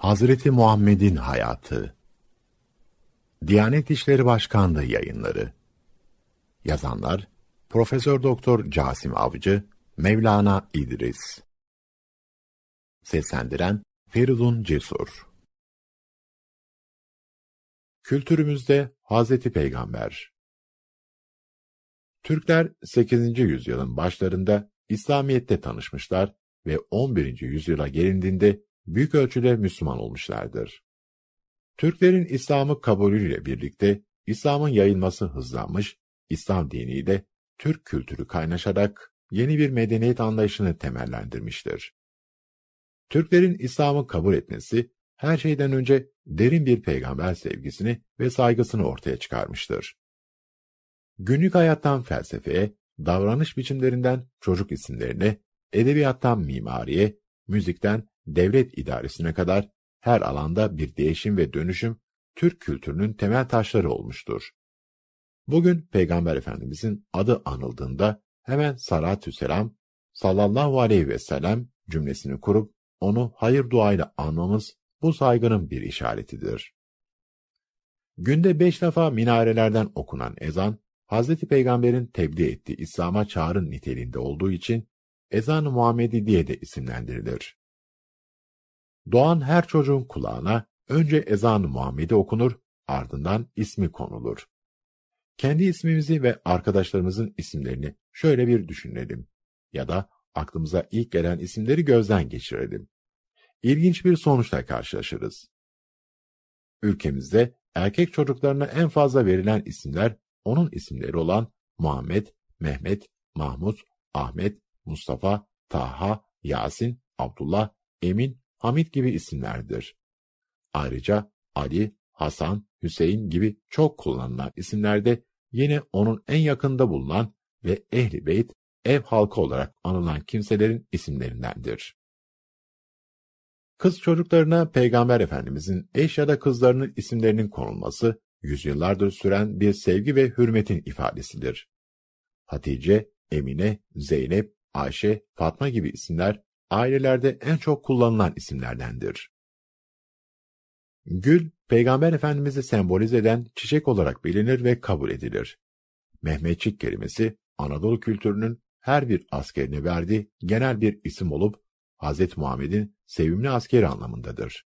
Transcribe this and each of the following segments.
Hazreti Muhammed'in hayatı Diyanet İşleri Başkanlığı yayınları Yazanlar Profesör Doktor Casim Avcı, Mevlana İdris Seslendiren Feridun Cesur Kültürümüzde Hazreti Peygamber Türkler 8. yüzyılın başlarında İslamiyet'te tanışmışlar ve 11. yüzyıla gelindiğinde büyük ölçüde Müslüman olmuşlardır. Türklerin İslam'ı kabulüyle birlikte İslam'ın yayılması hızlanmış, İslam diniyle Türk kültürü kaynaşarak yeni bir medeniyet anlayışını temellendirmiştir. Türklerin İslam'ı kabul etmesi, her şeyden önce derin bir peygamber sevgisini ve saygısını ortaya çıkarmıştır. Günlük hayattan felsefeye, davranış biçimlerinden çocuk isimlerine, edebiyattan mimariye, müzikten devlet idaresine kadar her alanda bir değişim ve dönüşüm Türk kültürünün temel taşları olmuştur. Bugün Peygamber Efendimizin adı anıldığında hemen salatü selam sallallahu aleyhi ve sellem cümlesini kurup onu hayır duayla anmamız bu saygının bir işaretidir. Günde beş defa minarelerden okunan ezan, Hazreti Peygamber'in tebliğ ettiği İslam'a çağrın niteliğinde olduğu için ezan-ı Muhammedi diye de isimlendirilir. Doğan her çocuğun kulağına önce ezan-ı Muhammedi okunur, ardından ismi konulur. Kendi ismimizi ve arkadaşlarımızın isimlerini şöyle bir düşünelim ya da aklımıza ilk gelen isimleri gözden geçirelim. İlginç bir sonuçla karşılaşırız. Ülkemizde erkek çocuklarına en fazla verilen isimler onun isimleri olan Muhammed, Mehmet, Mahmut, Ahmet, Mustafa, Taha, Yasin, Abdullah, Emin, Hamit gibi isimlerdir. Ayrıca Ali, Hasan, Hüseyin gibi çok kullanılan isimlerde yine onun en yakında bulunan ve ehli beyt, ev halkı olarak anılan kimselerin isimlerindendir. Kız çocuklarına Peygamber Efendimizin eş ya da kızlarının isimlerinin konulması, yüzyıllardır süren bir sevgi ve hürmetin ifadesidir. Hatice, Emine, Zeynep, Ayşe, Fatma gibi isimler ailelerde en çok kullanılan isimlerdendir. Gül, Peygamber Efendimiz'i sembolize eden çiçek olarak bilinir ve kabul edilir. Mehmetçik kelimesi, Anadolu kültürünün her bir askerine verdiği genel bir isim olup, Hz. Muhammed'in sevimli askeri anlamındadır.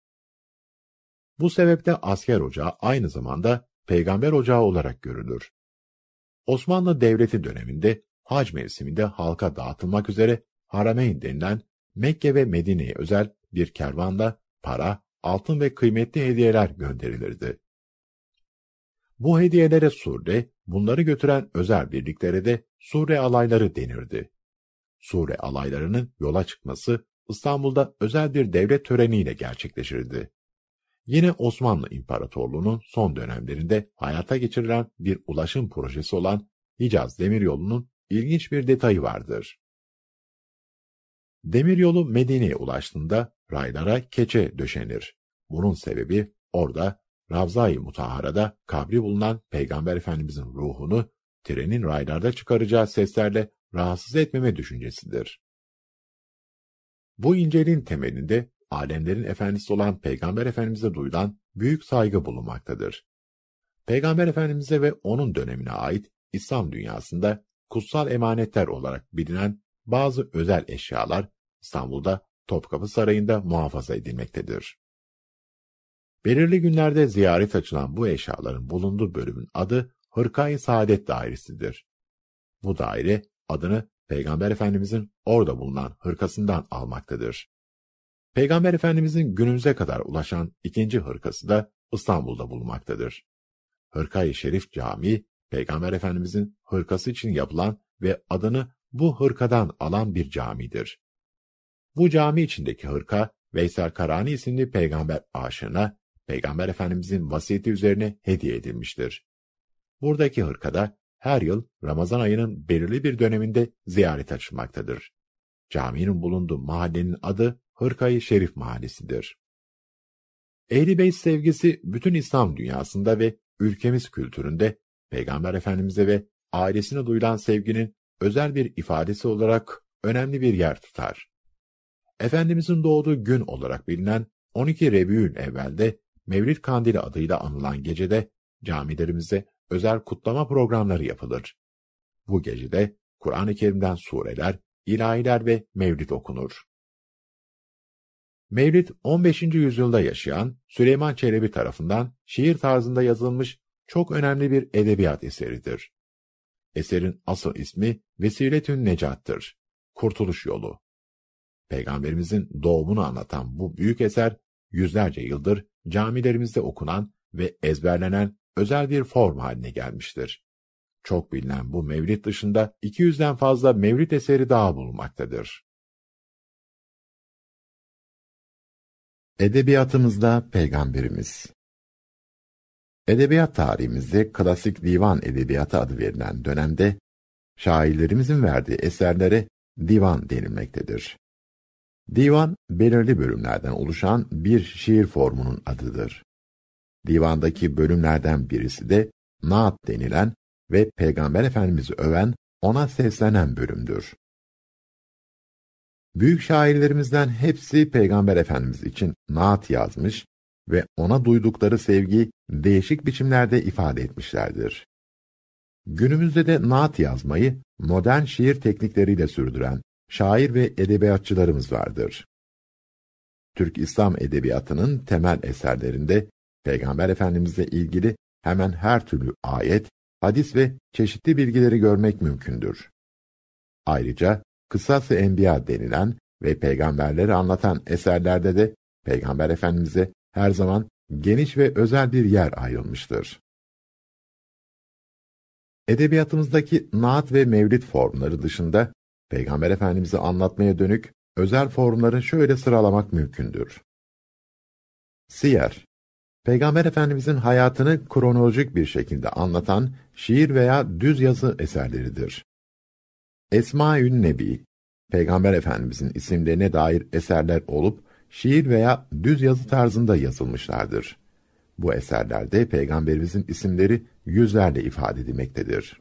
Bu sebeple asker ocağı aynı zamanda peygamber ocağı olarak görülür. Osmanlı Devleti döneminde hac mevsiminde halka dağıtılmak üzere Harameyn denilen Mekke ve Medine'ye özel bir kervanda para, altın ve kıymetli hediyeler gönderilirdi. Bu hediyelere surre, bunları götüren özel birliklere de surre alayları denirdi. Surre alaylarının yola çıkması İstanbul'da özel bir devlet töreniyle gerçekleşirdi. Yine Osmanlı İmparatorluğu'nun son dönemlerinde hayata geçirilen bir ulaşım projesi olan Hicaz Demiryolu'nun ilginç bir detayı vardır. Demiryolu Medine'ye ulaştığında raylara keçe döşenir. Bunun sebebi orada Ravza-i Mutahara'da kabri bulunan Peygamber Efendimizin ruhunu trenin raylarda çıkaracağı seslerle rahatsız etmeme düşüncesidir. Bu inceliğin temelinde alemlerin efendisi olan Peygamber Efendimiz'e duyulan büyük saygı bulunmaktadır. Peygamber Efendimiz'e ve onun dönemine ait İslam dünyasında kutsal emanetler olarak bilinen bazı özel eşyalar İstanbul'da Topkapı Sarayı'nda muhafaza edilmektedir. Belirli günlerde ziyaret açılan bu eşyaların bulunduğu bölümün adı Hırkayı Saadet Dairesi'dir. Bu daire adını Peygamber Efendimizin orada bulunan hırkasından almaktadır. Peygamber Efendimizin günümüze kadar ulaşan ikinci hırkası da İstanbul'da bulunmaktadır. Hırkayı Şerif Camii, Peygamber Efendimizin hırkası için yapılan ve adını bu hırkadan alan bir camidir. Bu cami içindeki hırka, Veysel Karani isimli peygamber aşığına, Peygamber Efendimizin vasiyeti üzerine hediye edilmiştir. Buradaki hırkada her yıl Ramazan ayının belirli bir döneminde ziyaret açılmaktadır. Caminin bulunduğu mahallenin adı Hırkayı Şerif Mahallesi'dir. Ehli Beyt sevgisi bütün İslam dünyasında ve ülkemiz kültüründe Peygamber Efendimiz'e ve ailesine duyulan sevginin özel bir ifadesi olarak önemli bir yer tutar. Efendimizin doğduğu gün olarak bilinen 12 Rebiül evvelde Mevlid Kandili adıyla anılan gecede camilerimizde özel kutlama programları yapılır. Bu gecede Kur'an-ı Kerim'den sureler, ilahiler ve mevlid okunur. Mevlid 15. yüzyılda yaşayan Süleyman Çelebi tarafından şiir tarzında yazılmış çok önemli bir edebiyat eseridir. Eserin asıl ismi Vesiletün Necat'tır. Kurtuluş yolu. Peygamberimizin doğumunu anlatan bu büyük eser yüzlerce yıldır camilerimizde okunan ve ezberlenen özel bir form haline gelmiştir. Çok bilinen bu mevlid dışında 200'den fazla mevlid eseri daha bulunmaktadır. Edebiyatımızda Peygamberimiz Edebiyat tarihimizde klasik divan edebiyatı adı verilen dönemde, şairlerimizin verdiği eserlere divan denilmektedir. Divan, belirli bölümlerden oluşan bir şiir formunun adıdır. Divandaki bölümlerden birisi de naat denilen ve Peygamber Efendimiz'i öven, ona seslenen bölümdür. Büyük şairlerimizden hepsi Peygamber Efendimiz için naat yazmış ve ona duydukları sevgi değişik biçimlerde ifade etmişlerdir. Günümüzde de naat yazmayı modern şiir teknikleriyle sürdüren şair ve edebiyatçılarımız vardır. Türk İslam edebiyatının temel eserlerinde Peygamber Efendimizle ilgili hemen her türlü ayet, hadis ve çeşitli bilgileri görmek mümkündür. Ayrıca Kısas-ı Enbiya denilen ve peygamberleri anlatan eserlerde de Peygamber Efendimiz'e her zaman geniş ve özel bir yer ayrılmıştır. Edebiyatımızdaki naat ve mevlid formları dışında Peygamber Efendimiz'i anlatmaya dönük özel formları şöyle sıralamak mümkündür. Siyer Peygamber Efendimizin hayatını kronolojik bir şekilde anlatan şiir veya düz yazı eserleridir. Esma-ül Nebi, Peygamber Efendimizin isimlerine dair eserler olup, şiir veya düz yazı tarzında yazılmışlardır. Bu eserlerde Peygamberimizin isimleri yüzlerle ifade edilmektedir.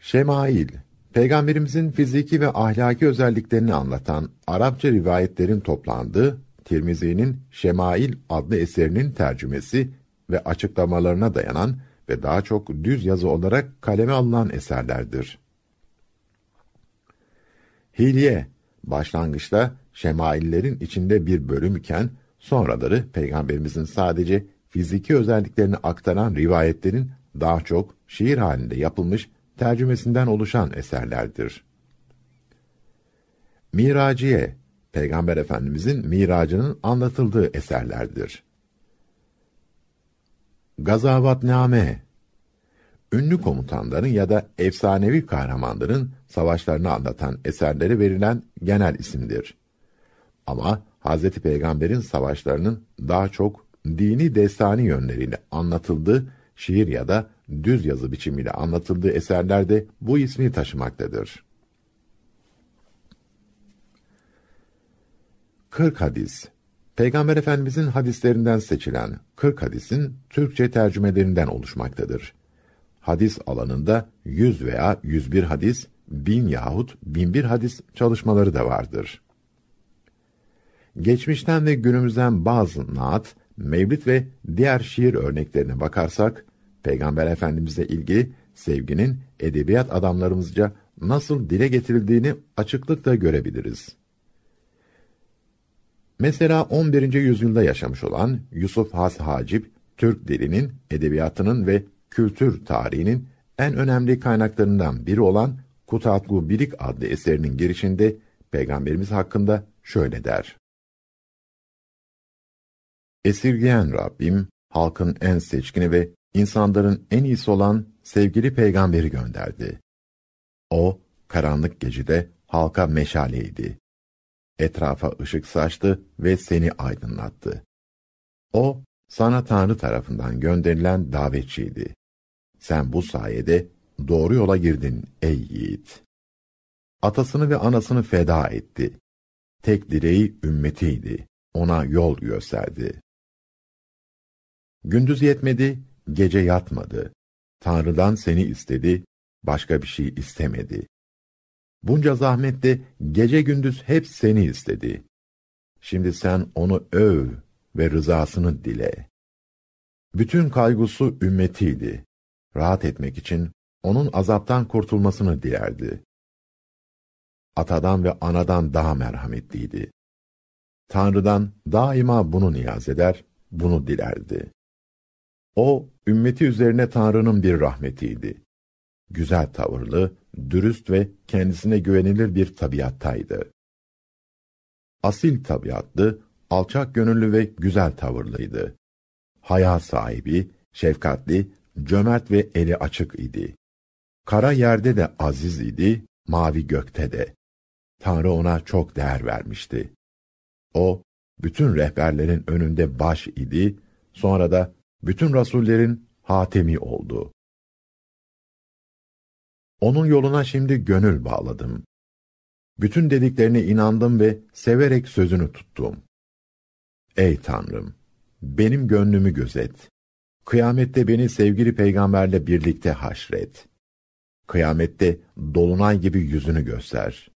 Şemail, Peygamberimizin fiziki ve ahlaki özelliklerini anlatan Arapça rivayetlerin toplandığı Tirmizi'nin Şemail adlı eserinin tercümesi ve açıklamalarına dayanan ve daha çok düz yazı olarak kaleme alınan eserlerdir. Hilye, başlangıçta şemaillerin içinde bir bölüm iken, sonraları Peygamberimizin sadece fiziki özelliklerini aktaran rivayetlerin daha çok şiir halinde yapılmış tercümesinden oluşan eserlerdir. Miraciye, Peygamber Efendimizin miracının anlatıldığı eserlerdir. Gazavatname, ünlü komutanların ya da efsanevi kahramanların savaşlarını anlatan eserleri verilen genel isimdir. Ama Hz. Peygamber'in savaşlarının daha çok dini destani yönleriyle anlatıldığı şiir ya da düz yazı biçimiyle anlatıldığı eserlerde bu ismi taşımaktadır. 40 hadis Peygamber Efendimizin hadislerinden seçilen 40 hadisin Türkçe tercümelerinden oluşmaktadır. Hadis alanında 100 veya 101 hadis, 1000 yahut 1001 hadis çalışmaları da vardır. Geçmişten ve günümüzden bazı naat, mevlid ve diğer şiir örneklerine bakarsak, Peygamber Efendimizle ilgili sevginin edebiyat adamlarımızca nasıl dile getirildiğini açıklıkla görebiliriz. Mesela 11. yüzyılda yaşamış olan Yusuf Has Hacip, Türk dilinin, edebiyatının ve kültür tarihinin en önemli kaynaklarından biri olan Kutatgu Bilik adlı eserinin girişinde Peygamberimiz hakkında şöyle der. Esirgeyen Rabbim, halkın en seçkini ve insanların en iyisi olan sevgili peygamberi gönderdi. O, karanlık gecede halka meşaleydi. Etrafa ışık saçtı ve seni aydınlattı. O, sana Tanrı tarafından gönderilen davetçiydi. Sen bu sayede doğru yola girdin ey yiğit. Atasını ve anasını feda etti. Tek direği ümmetiydi. Ona yol gösterdi. Gündüz yetmedi, gece yatmadı. Tanrı'dan seni istedi, başka bir şey istemedi. Bunca zahmette gece gündüz hep seni istedi. Şimdi sen onu öv ve rızasını dile. Bütün kaygusu ümmetiydi. Rahat etmek için onun azaptan kurtulmasını dilerdi. Atadan ve anadan daha merhametliydi. Tanrı'dan daima bunu niyaz eder, bunu dilerdi. O, ümmeti üzerine Tanrı'nın bir rahmetiydi. Güzel tavırlı, dürüst ve kendisine güvenilir bir tabiattaydı. Asil tabiatlı, alçak gönüllü ve güzel tavırlıydı. Haya sahibi, şefkatli, cömert ve eli açık idi. Kara yerde de aziz idi, mavi gökte de. Tanrı ona çok değer vermişti. O, bütün rehberlerin önünde baş idi, sonra da bütün rasullerin hatemi oldu. Onun yoluna şimdi gönül bağladım. Bütün dediklerine inandım ve severek sözünü tuttum. Ey Tanrım! Benim gönlümü gözet. Kıyamette beni sevgili peygamberle birlikte haşret. Kıyamette dolunay gibi yüzünü göster.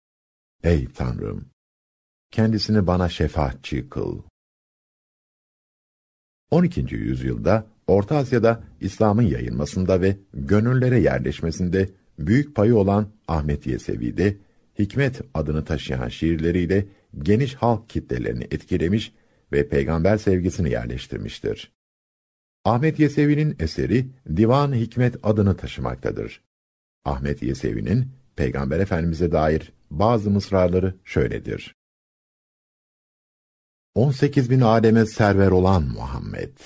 Ey Tanrım! Kendisini bana şefaatçi kıl. 12. yüzyılda Orta Asya'da İslam'ın yayılmasında ve gönüllere yerleşmesinde büyük payı olan Ahmet Yesevi'de Hikmet adını taşıyan şiirleriyle geniş halk kitlelerini etkilemiş ve peygamber sevgisini yerleştirmiştir. Ahmet Yesevi'nin eseri Divan Hikmet adını taşımaktadır. Ahmet Yesevi'nin Peygamber Efendimiz'e dair bazı mısraları şöyledir. 18 bin aleme server olan Muhammed.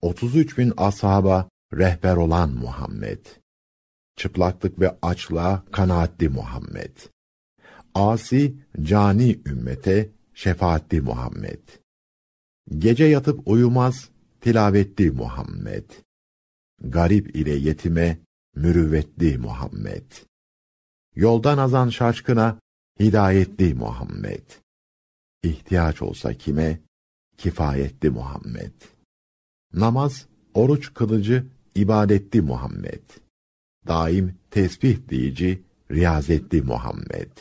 33 bin ashaba rehber olan Muhammed. Çıplaklık ve açlığa kanaatli Muhammed. Asi, cani ümmete şefaatli Muhammed. Gece yatıp uyumaz, tilavetli Muhammed. Garip ile yetime, mürüvvetli Muhammed. Yoldan azan şaşkına, hidayetli Muhammed. İhtiyaç olsa kime, kifayetli Muhammed. Namaz, oruç kılıcı, ibadetli Muhammed. Daim tesbih deyici, riyazetli Muhammed.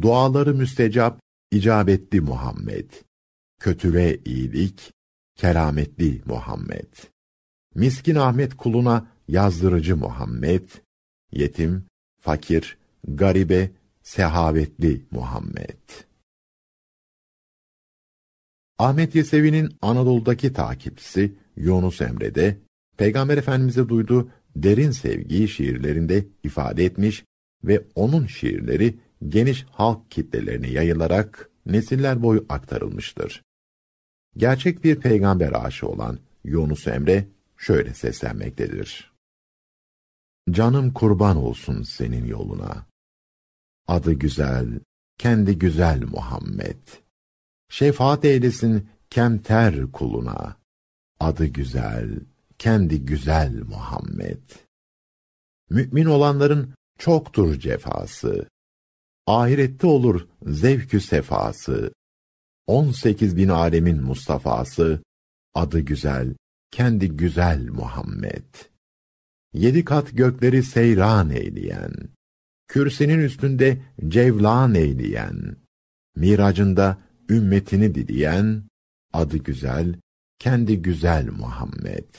Duaları müstecap, icabetli Muhammed. Kötüle iyilik, kerametli Muhammed. Miskin Ahmet kuluna yazdırıcı Muhammed. Yetim, fakir, garibe, sehavetli Muhammed. Ahmet Yesevi'nin Anadolu'daki takipçisi Yunus Emre'de, Peygamber Efendimiz'e duyduğu derin sevgiyi şiirlerinde ifade etmiş ve onun şiirleri geniş halk kitlelerine yayılarak nesiller boyu aktarılmıştır. Gerçek bir peygamber aşığı olan Yunus Emre şöyle seslenmektedir. Canım kurban olsun senin yoluna. Adı güzel, kendi güzel Muhammed. Şefaat eylesin kemter kuluna. Adı güzel, kendi güzel Muhammed. Mümin olanların çoktur cefası. Ahirette olur zevkü sefası. On sekiz bin alemin Mustafa'sı, adı güzel, kendi güzel Muhammed. Yedi kat gökleri seyran eyleyen, kürsinin üstünde cevlan eyleyen, miracında ümmetini dileyen, adı güzel, kendi güzel Muhammed.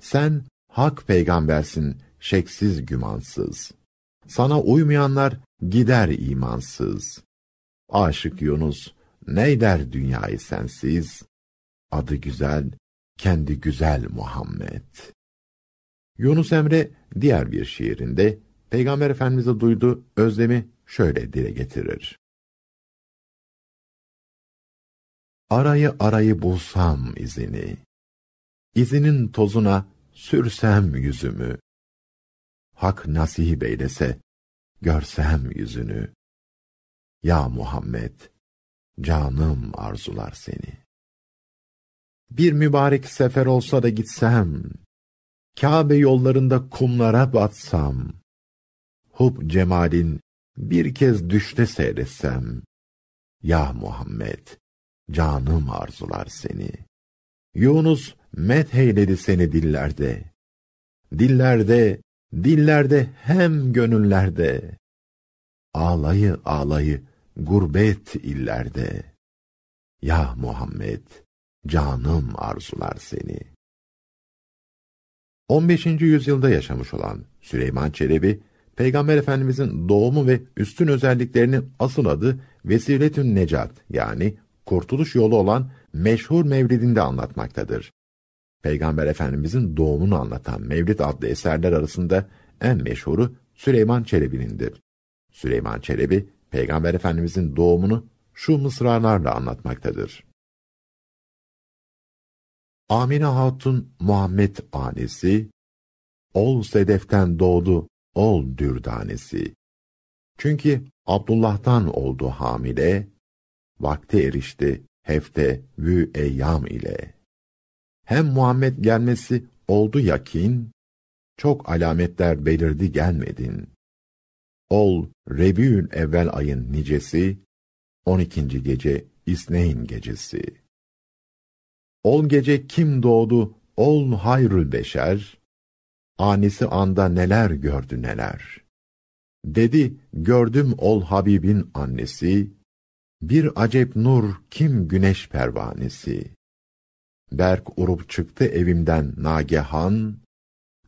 Sen hak peygambersin, şeksiz gümansız. Sana uymayanlar gider imansız. Aşık Yunus, neyler dünyayı sensiz? Adı güzel, kendi güzel Muhammed. Yunus Emre diğer bir şiirinde Peygamber Efendimiz'e duyduğu özlemi şöyle dile getirir. Arayı arayı bulsam izini, izinin tozuna sürsem yüzümü, hak nasip eylese, görsem yüzünü. Ya Muhammed, canım arzular seni. Bir mübarek sefer olsa da gitsem, Kabe yollarında kumlara batsam, hub cemalin bir kez düşte seyretsem, Ya Muhammed, canım arzular seni. Yunus metheyledi seni dillerde. Dillerde, dillerde hem gönüllerde. Ağlayı ağlayı gurbet illerde. Ya Muhammed, canım arzular seni. 15. yüzyılda yaşamış olan Süleyman Çelebi, Peygamber Efendimizin doğumu ve üstün özelliklerinin asıl adı Vesiletün Necat yani kurtuluş yolu olan meşhur mevlidinde anlatmaktadır. Peygamber Efendimizin doğumunu anlatan Mevlid adlı eserler arasında en meşhuru Süleyman Çelebi'nindir. Süleyman Çelebi, Peygamber Efendimizin doğumunu şu mısralarla anlatmaktadır. Amine Hatun Muhammed anesi, ol sedeften doğdu, ol dürdanesi. Çünkü Abdullah'tan oldu hamile, vakti erişti hefte vü eyyam ile. Hem Muhammed gelmesi oldu yakin, çok alametler belirdi gelmedin. Ol Rebiül evvel ayın nicesi, 12. gece İsneyn gecesi. Ol gece kim doğdu, ol hayrül beşer, anisi anda neler gördü neler. Dedi, gördüm ol Habib'in annesi, bir acep nur kim güneş pervanesi. Berk urup çıktı evimden nagehan,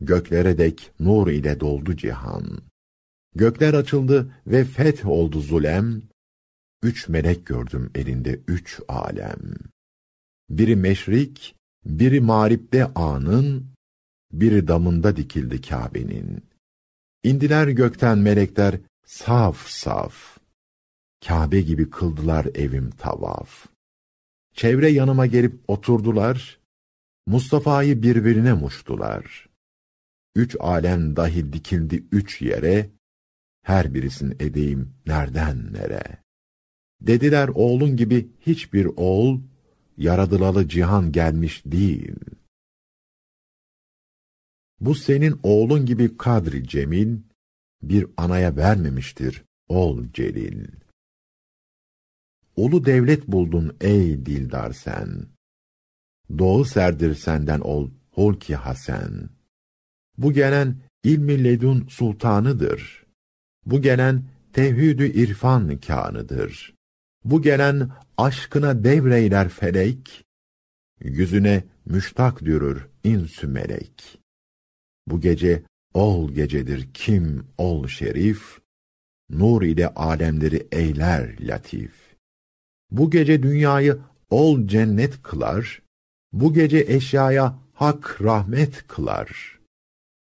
göklere dek nur ile doldu cihan. Gökler açıldı ve feth oldu zulem, üç melek gördüm elinde üç alem. Biri meşrik, biri mağripte anın, biri damında dikildi Kâbe'nin. İndiler gökten melekler saf saf. Kâbe gibi kıldılar evim tavaf. Çevre yanıma gelip oturdular, Mustafa'yı birbirine muştular. Üç alem dahi dikildi üç yere, her birisin edeyim nereden nere. Dediler oğlun gibi hiçbir oğul, yaradılalı cihan gelmiş değil. Bu senin oğlun gibi kadri cemil, bir anaya vermemiştir ol celil. Ulu devlet buldun ey dildar sen. Doğu serdir senden ol holki hasen. Bu gelen ilmi ledun sultanıdır. Bu gelen tevhidü irfan kânıdır. Bu gelen aşkına devreyler felek, yüzüne müştak dürür insü melek. Bu gece ol gecedir kim ol şerif, nur ile alemleri eyler latif. Bu gece dünyayı ol cennet kılar, bu gece eşyaya hak rahmet kılar.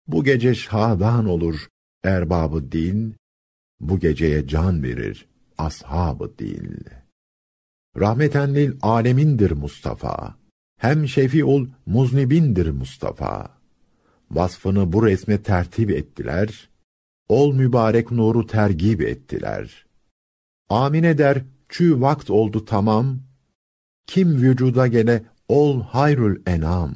Bu gece şadan olur erbabı din, bu geceye can verir ashabı dil. Rahmeten lil alemindir Mustafa. Hem şefiul muznibindir Mustafa. Vasfını bu resme tertip ettiler. Ol mübarek nuru tergib ettiler. Amine der, çü vakt oldu tamam. Kim vücuda gele, ol hayrül enam.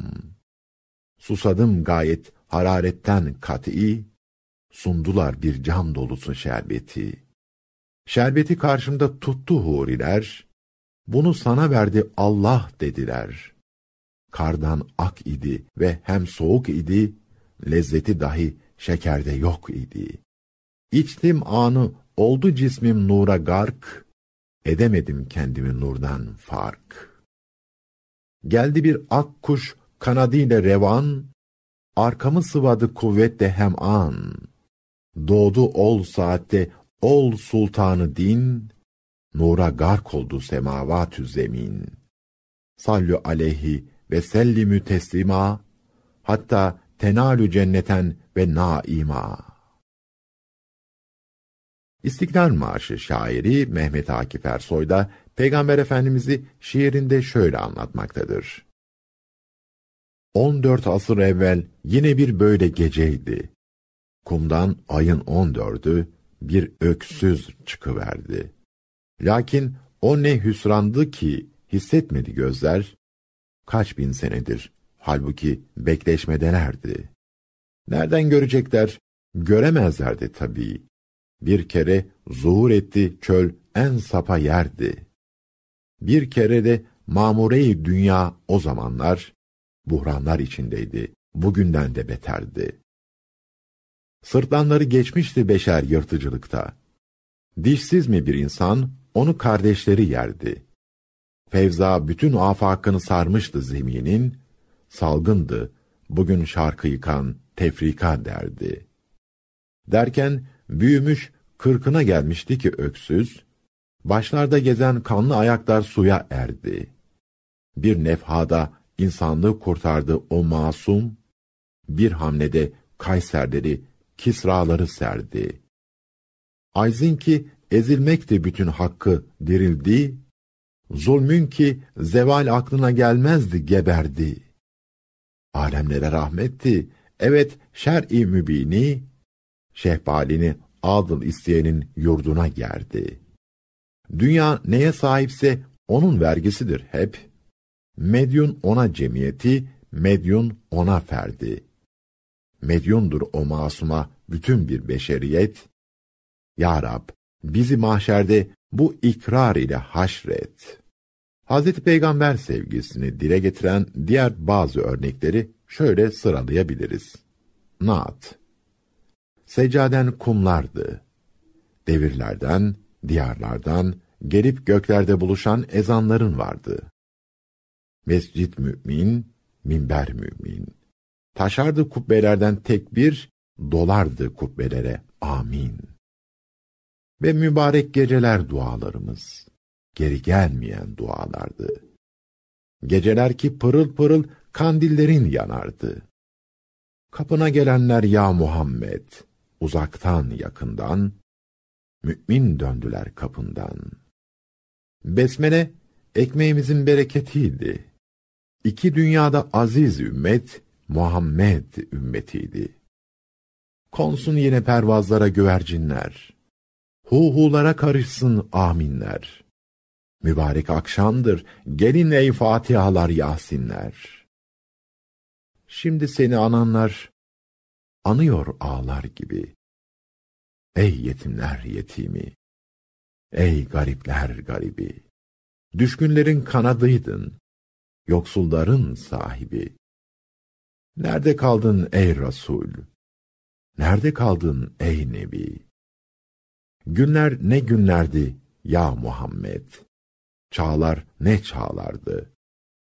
Susadım gayet hararetten kat'i, sundular bir cam dolusu şerbeti. Şerbeti karşımda tuttu huriler, bunu sana verdi Allah dediler. Kardan ak idi ve hem soğuk idi, lezzeti dahi şekerde yok idi. İçtim anı, oldu cismim nura gark, edemedim kendimi nurdan fark. Geldi bir ak kuş kanadıyla revan, arkamı sıvadı kuvvetle hem an. Doğdu ol saatte Ol sultanı din, nura gark oldu semavatü zemin. Sallu aleyhi ve sellimü teslima, hatta tenalü cenneten ve naima. İstiklal Marşı şairi Mehmet Akif Ersoy da Peygamber Efendimiz'i şiirinde şöyle anlatmaktadır. 14 asır evvel yine bir böyle geceydi. Kumdan ayın 14'ü bir öksüz çıkıverdi. Lakin o ne hüsrandı ki hissetmedi gözler, kaç bin senedir, halbuki bekleşmedelerdi. Nereden görecekler? Göremezlerdi tabii. Bir kere zuhur etti çöl en sapa yerdi. Bir kere de mamure dünya o zamanlar buhranlar içindeydi. Bugünden de beterdi. Sırtlanları geçmişti beşer yırtıcılıkta. Dişsiz mi bir insan, onu kardeşleri yerdi. Fevza bütün afakını sarmıştı zeminin, salgındı, bugün şarkı yıkan tefrika derdi. Derken büyümüş kırkına gelmişti ki öksüz, başlarda gezen kanlı ayaklar suya erdi. Bir nefhada insanlığı kurtardı o masum, bir hamlede Kayserleri, Kisraları serdi. Ayzin ki ezilmekti bütün hakkı dirildi, zulmün ki zeval aklına gelmezdi geberdi. Alemlere rahmetti, evet şer-i mübini, şehbalini adıl isteyenin yurduna gerdi. Dünya neye sahipse onun vergisidir hep. Medyun ona cemiyeti, medyun ona ferdi. Medyundur o masuma bütün bir beşeriyet. Ya Rab, bizi mahşerde bu ikrar ile haşret. Hazreti Peygamber sevgisini dile getiren diğer bazı örnekleri şöyle sıralayabiliriz. Naat Seccaden kumlardı. Devirlerden, diyarlardan, gelip göklerde buluşan ezanların vardı. Mescit mümin, minber mümin. Taşardı kubbelerden tek bir, dolardı kubbelere. Amin. Ve mübarek geceler dualarımız. Geri gelmeyen dualardı. Geceler ki pırıl pırıl kandillerin yanardı. Kapına gelenler ya Muhammed, uzaktan yakından, mümin döndüler kapından. Besmele, ekmeğimizin bereketiydi. İki dünyada aziz ümmet, Muhammed ümmetiydi. Konsun yine pervazlara güvercinler. Huhulara karışsın aminler. Mübarek akşamdır, gelin ey Fatihalar Yasinler. Şimdi seni ananlar, anıyor ağlar gibi. Ey yetimler yetimi, ey garipler garibi, düşkünlerin kanadıydın, yoksulların sahibi. Nerede kaldın ey Resul? Nerede kaldın ey Nebi? Günler ne günlerdi ya Muhammed? Çağlar ne çağlardı?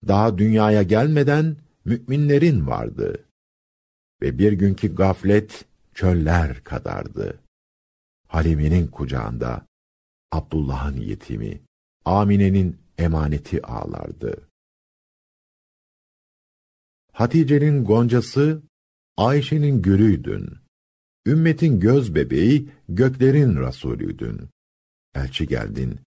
Daha dünyaya gelmeden müminlerin vardı. Ve bir günkü gaflet çöller kadardı. Halime'nin kucağında Abdullah'ın yetimi, Amine'nin emaneti ağlardı. Hatice'nin goncası, Ayşe'nin gülüydün. Ümmetin göz bebeği, göklerin Rasulüydün. Elçi geldin,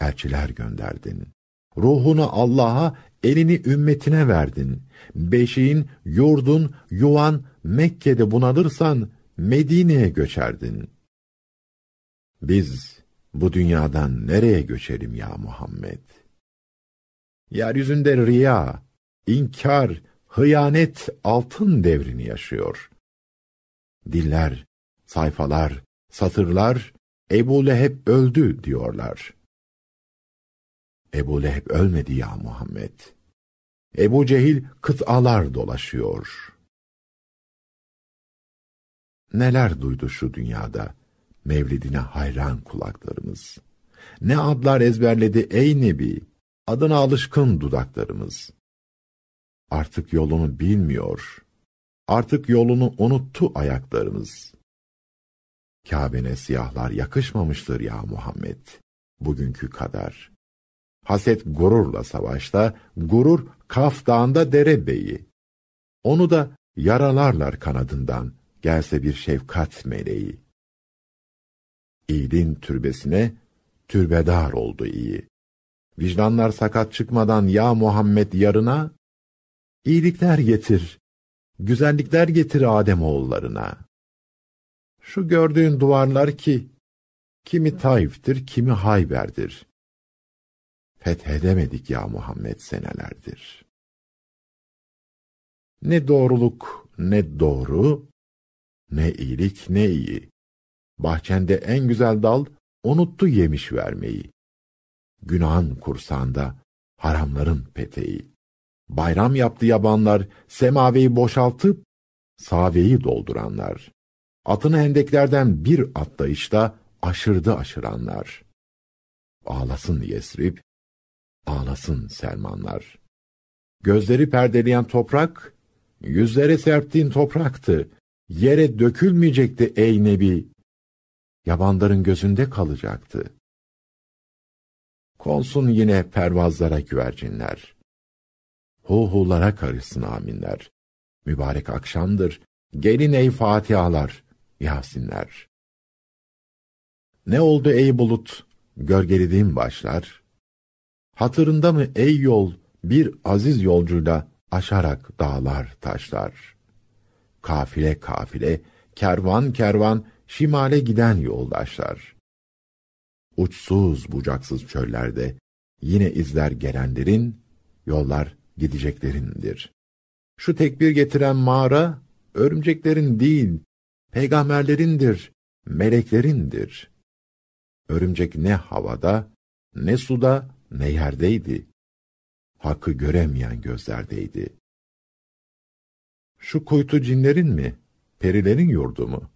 elçiler gönderdin. Ruhunu Allah'a, elini ümmetine verdin. Beşiğin, yurdun, yuvan, Mekke'de bunalırsan, Medine'ye göçerdin. Biz, bu dünyadan nereye göçelim ya Muhammed? Yeryüzünde riya, inkar, hıyanet altın devrini yaşıyor. Diller, sayfalar, satırlar, Ebu Leheb öldü diyorlar. Ebu Leheb ölmedi ya Muhammed. Ebu Cehil kıtalar dolaşıyor. Neler duydu şu dünyada, mevlidine hayran kulaklarımız. Ne adlar ezberledi ey Nebi, adına alışkın dudaklarımız. Artık yolunu bilmiyor, artık yolunu unuttu ayaklarımız. Kabe'ne siyahlar yakışmamıştır ya Muhammed, bugünkü kadar. Haset gururla savaşta, gurur Kaf Dağı'nda derebeyi. Onu da yaralarlar kanadından, gelse bir şefkat meleği. İyiliğin türbesine, türbedar oldu iyi. Vicdanlar sakat çıkmadan ya Muhammed yarına, iyilikler getir, güzellikler getir Adem oğullarına. Şu gördüğün duvarlar ki, kimi Taif'tir, kimi Hayber'dir. Fethedemedik ya Muhammed senelerdir. Ne doğruluk, ne doğru, ne iyilik, ne iyi. Bahçende en güzel dal, unuttu yemiş vermeyi. Günahın kursağında, haramların peteği. Bayram yaptı yabanlar, semaveyi boşaltıp, saveyi dolduranlar. Atını hendeklerden bir atlayışta aşırdı aşıranlar. Ağlasın Yesrib, ağlasın Selmanlar. Gözleri perdeleyen toprak, yüzlere serptiğin topraktı. Yere dökülmeyecekti ey Nebi. Yabanların gözünde kalacaktı. Konsun yine pervazlara güvercinler. Huhulara karışsın aminler. Mübarek akşamdır, gelin ey Fatihalar, Yasinler. Ne oldu ey bulut, gölgelediğim başlar? Hatırında mı ey yol, bir aziz yolcuyla aşarak dağlar taşlar? Kafile kafile, kervan kervan, şimale giden yoldaşlar. Uçsuz bucaksız çöllerde, yine izler gelenlerin, yollar gideceklerindir. Şu tekbir getiren mağara, örümceklerin değil, peygamberlerindir, meleklerindir. Örümcek ne havada, ne suda, ne yerdeydi. Hakkı göremeyen gözlerdeydi. Şu kuytu cinlerin mi, perilerin yurdu mu?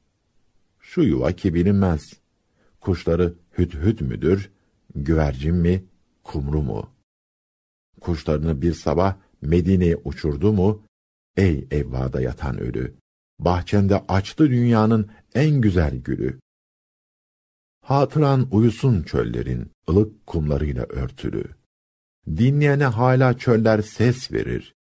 Şu yuva ki bilinmez. Kuşları hüt hüt müdür, güvercin mi, kumru mu? Kuşlarını bir sabah Medine'ye uçurdu mu, ey evvada yatan ölü, bahçende açtı dünyanın en güzel gülü. Hatıran uyusun çöllerin, ılık kumlarıyla örtülü. Dinleyene hala çöller ses verir.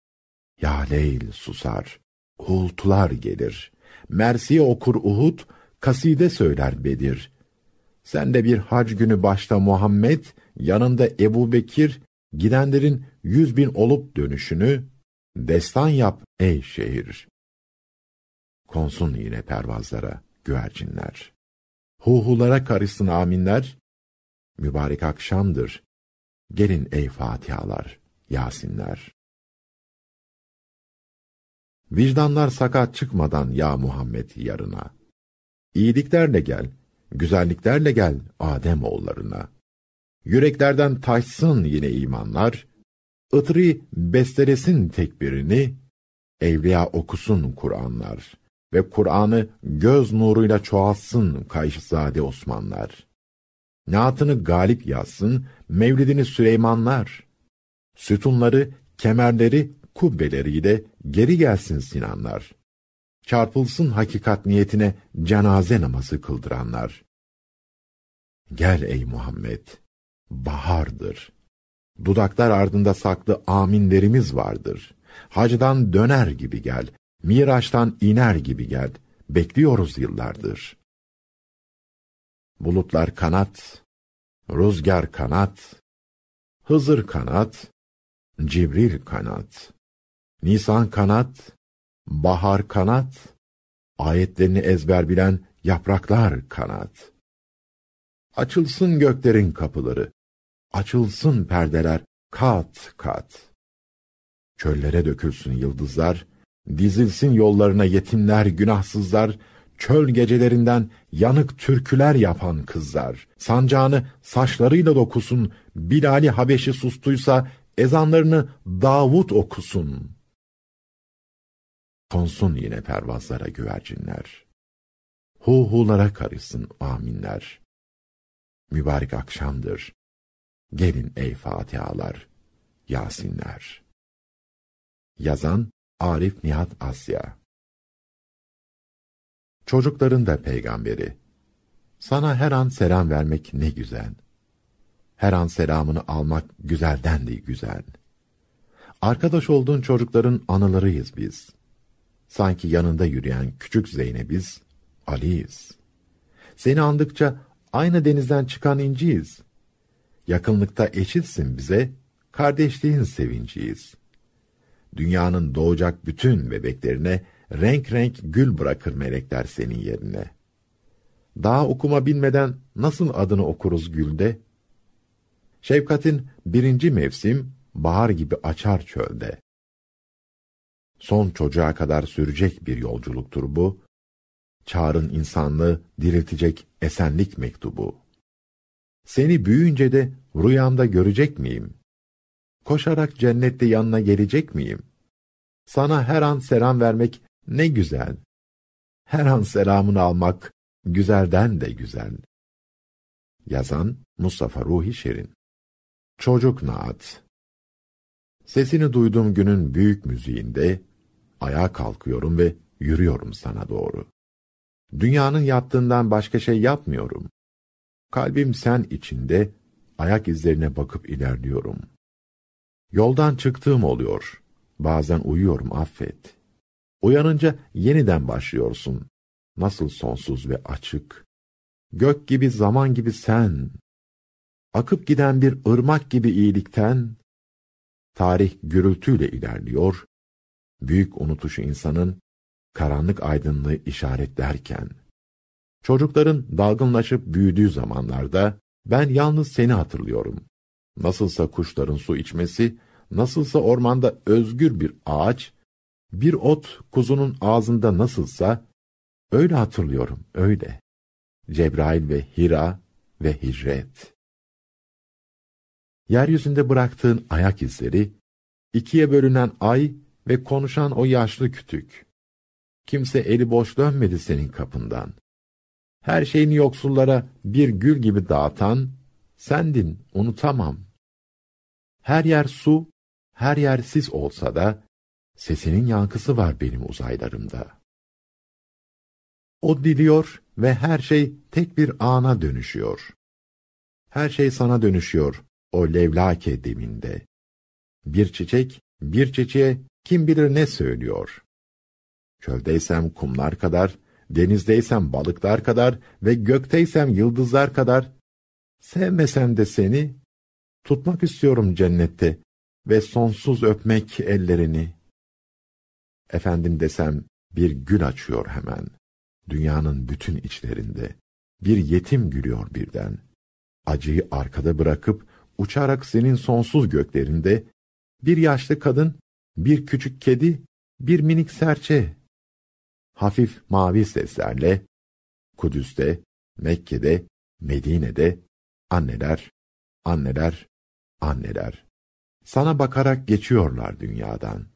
Ya Leyl susar, uğultular gelir. Mersiye okur Uhud, kaside söyler Bedir. Sen de bir hac günü başta Muhammed, yanında Ebu Bekir, gidenlerin yüz bin olup dönüşünü, destan yap ey şehir. Konsun yine pervazlara güvercinler. Huhulara karışsın aminler, mübarek akşamdır. Gelin ey Fatihalar, Yasinler. Vicdanlar sakat çıkmadan ya Muhammed yarına. İyiliklerle gel, güzelliklerle gel Adem oğullarına. Yüreklerden taşsın yine imanlar, ıtri bestelesin tekbirini, evliya okusun Kur'anlar ve Kur'an'ı göz nuruyla çoğalsın Kayşzade Osmanlar. Naatını galip yazsın, mevlidini Süleymanlar. Sütunları, kemerleri, kubbeleriyle geri gelsin Sinanlar. Çarpılsın hakikat niyetine cenaze namazı kıldıranlar. Gel ey Muhammed, bahardır. Dudaklar ardında saklı aminlerimiz vardır. Hacdan döner gibi gel, Miraç'tan iner gibi gel, bekliyoruz yıllardır. Bulutlar kanat, rüzgar kanat, Hızır kanat, Cibril kanat, Nisan kanat, bahar kanat, ayetlerini ezber bilen yapraklar kanat. Açılsın göklerin kapıları, açılsın perdeler kat kat. Çöllere dökülsün yıldızlar, dizilsin yollarına yetimler, günahsızlar, çöl gecelerinden yanık türküler yapan kızlar. Sancağını saçlarıyla dokusun, Bilali Habeşi sustuysa ezanlarını Davut okusun. Konsun yine pervazlara güvercinler. Hu hulara karışsın aminler. Mübarek akşamdır. Gelin ey Fatihalar, Yasinler. Yazan Arif Nihat Asya Çocukların da peygamberi. Sana her an selam vermek ne güzel. Her an selamını almak güzelden de güzel. Arkadaş olduğun çocukların anılarıyız biz. Sanki yanında yürüyen küçük Zeynep'iz, Ali'yiz. Seni andıkça aynı denizden çıkan inciyiz. Yakınlıkta eşitsin bize, kardeşliğin sevinciyiz. Dünyanın doğacak bütün bebeklerine renk renk gül bırakır melekler senin yerine. Daha okuma bilmeden nasıl adını okuruz gülde? Şefkatin birinci mevsim bahar gibi açar çölde. Son çocuğa kadar sürecek bir yolculuktur bu. Çağrın insanlığı diriltecek esenlik mektubu. Seni büyüyünce de rüyamda görecek miyim? Koşarak cennette yanına gelecek miyim? Sana her an selam vermek ne güzel. Her an selamını almak güzelden de güzel. Yazan Mustafa Ruhi Şerin Çocuk Naat Sesini duyduğum günün büyük müziğinde ayağa kalkıyorum ve yürüyorum sana doğru. Dünyanın yaptığından başka şey yapmıyorum. Kalbim sen içinde, ayak izlerine bakıp ilerliyorum. Yoldan çıktığım oluyor. Bazen uyuyorum affet. Uyanınca yeniden başlıyorsun. Nasıl sonsuz ve açık. Gök gibi zaman gibi sen. Akıp giden bir ırmak gibi iyilikten. Tarih gürültüyle ilerliyor. Büyük unutuşu insanın karanlık aydınlığı işaretlerken. Çocukların dalgınlaşıp büyüdüğü zamanlarda ben yalnız seni hatırlıyorum. Nasılsa kuşların su içmesi, nasılsa ormanda özgür bir ağaç, bir ot kuzunun ağzında nasılsa, öyle hatırlıyorum, öyle. Cebrail ve Hira ve Hicret. Yeryüzünde bıraktığın ayak izleri, ikiye bölünen ay ve konuşan o yaşlı kütük. Kimse eli boş dönmedi senin kapından. Her şeyini yoksullara bir gül gibi dağıtan, sendin, unutamam. Her yer su, her yer sis olsa da, sesinin yankısı var benim uzaylarımda. O diliyor ve her şey tek bir ana dönüşüyor. Her şey sana dönüşüyor o levlake deminde. Bir çiçek, bir çiçeğe kim bilir ne söylüyor. Çöldeysem kumlar kadar, denizdeysem balıklar kadar ve gökteysem yıldızlar kadar, sevmesem de seni, tutmak istiyorum cennette ve sonsuz öpmek ellerini. Efendim desem bir gül açıyor hemen, dünyanın bütün içlerinde. Bir yetim gülüyor birden. Acıyı arkada bırakıp uçarak senin sonsuz göklerinde, bir yaşlı kadın, bir küçük kedi, bir minik serçe hafif mavi seslerle Kudüs'te, Mekke'de, Medine'de anneler, anneler, anneler sana bakarak geçiyorlar dünyadan.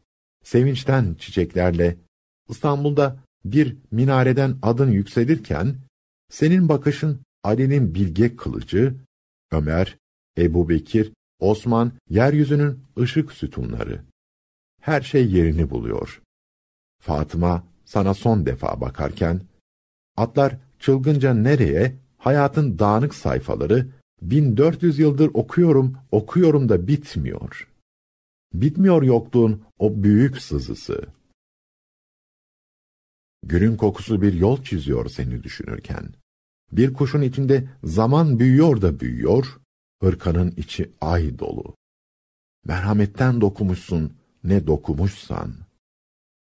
Sevinçten çiçeklerle İstanbul'da bir minareden adın yükselirken senin bakışın Ali'nin bilge kılıcı, Ömer, Ebu Bekir, Osman, yeryüzünün ışık sütunları. Her şey yerini buluyor. Fatıma sana son defa bakarken, atlar çılgınca nereye, hayatın dağınık sayfaları, 1400 yıldır okuyorum, okuyorum da bitmiyor. Bitmiyor yokluğun o büyük sızısı. Gülün kokusu bir yol çiziyor seni düşünürken. Bir kuşun içinde zaman büyüyor da büyüyor, hırkanın içi ay dolu. Merhametten dokumuşsun, ne dokumuşsan.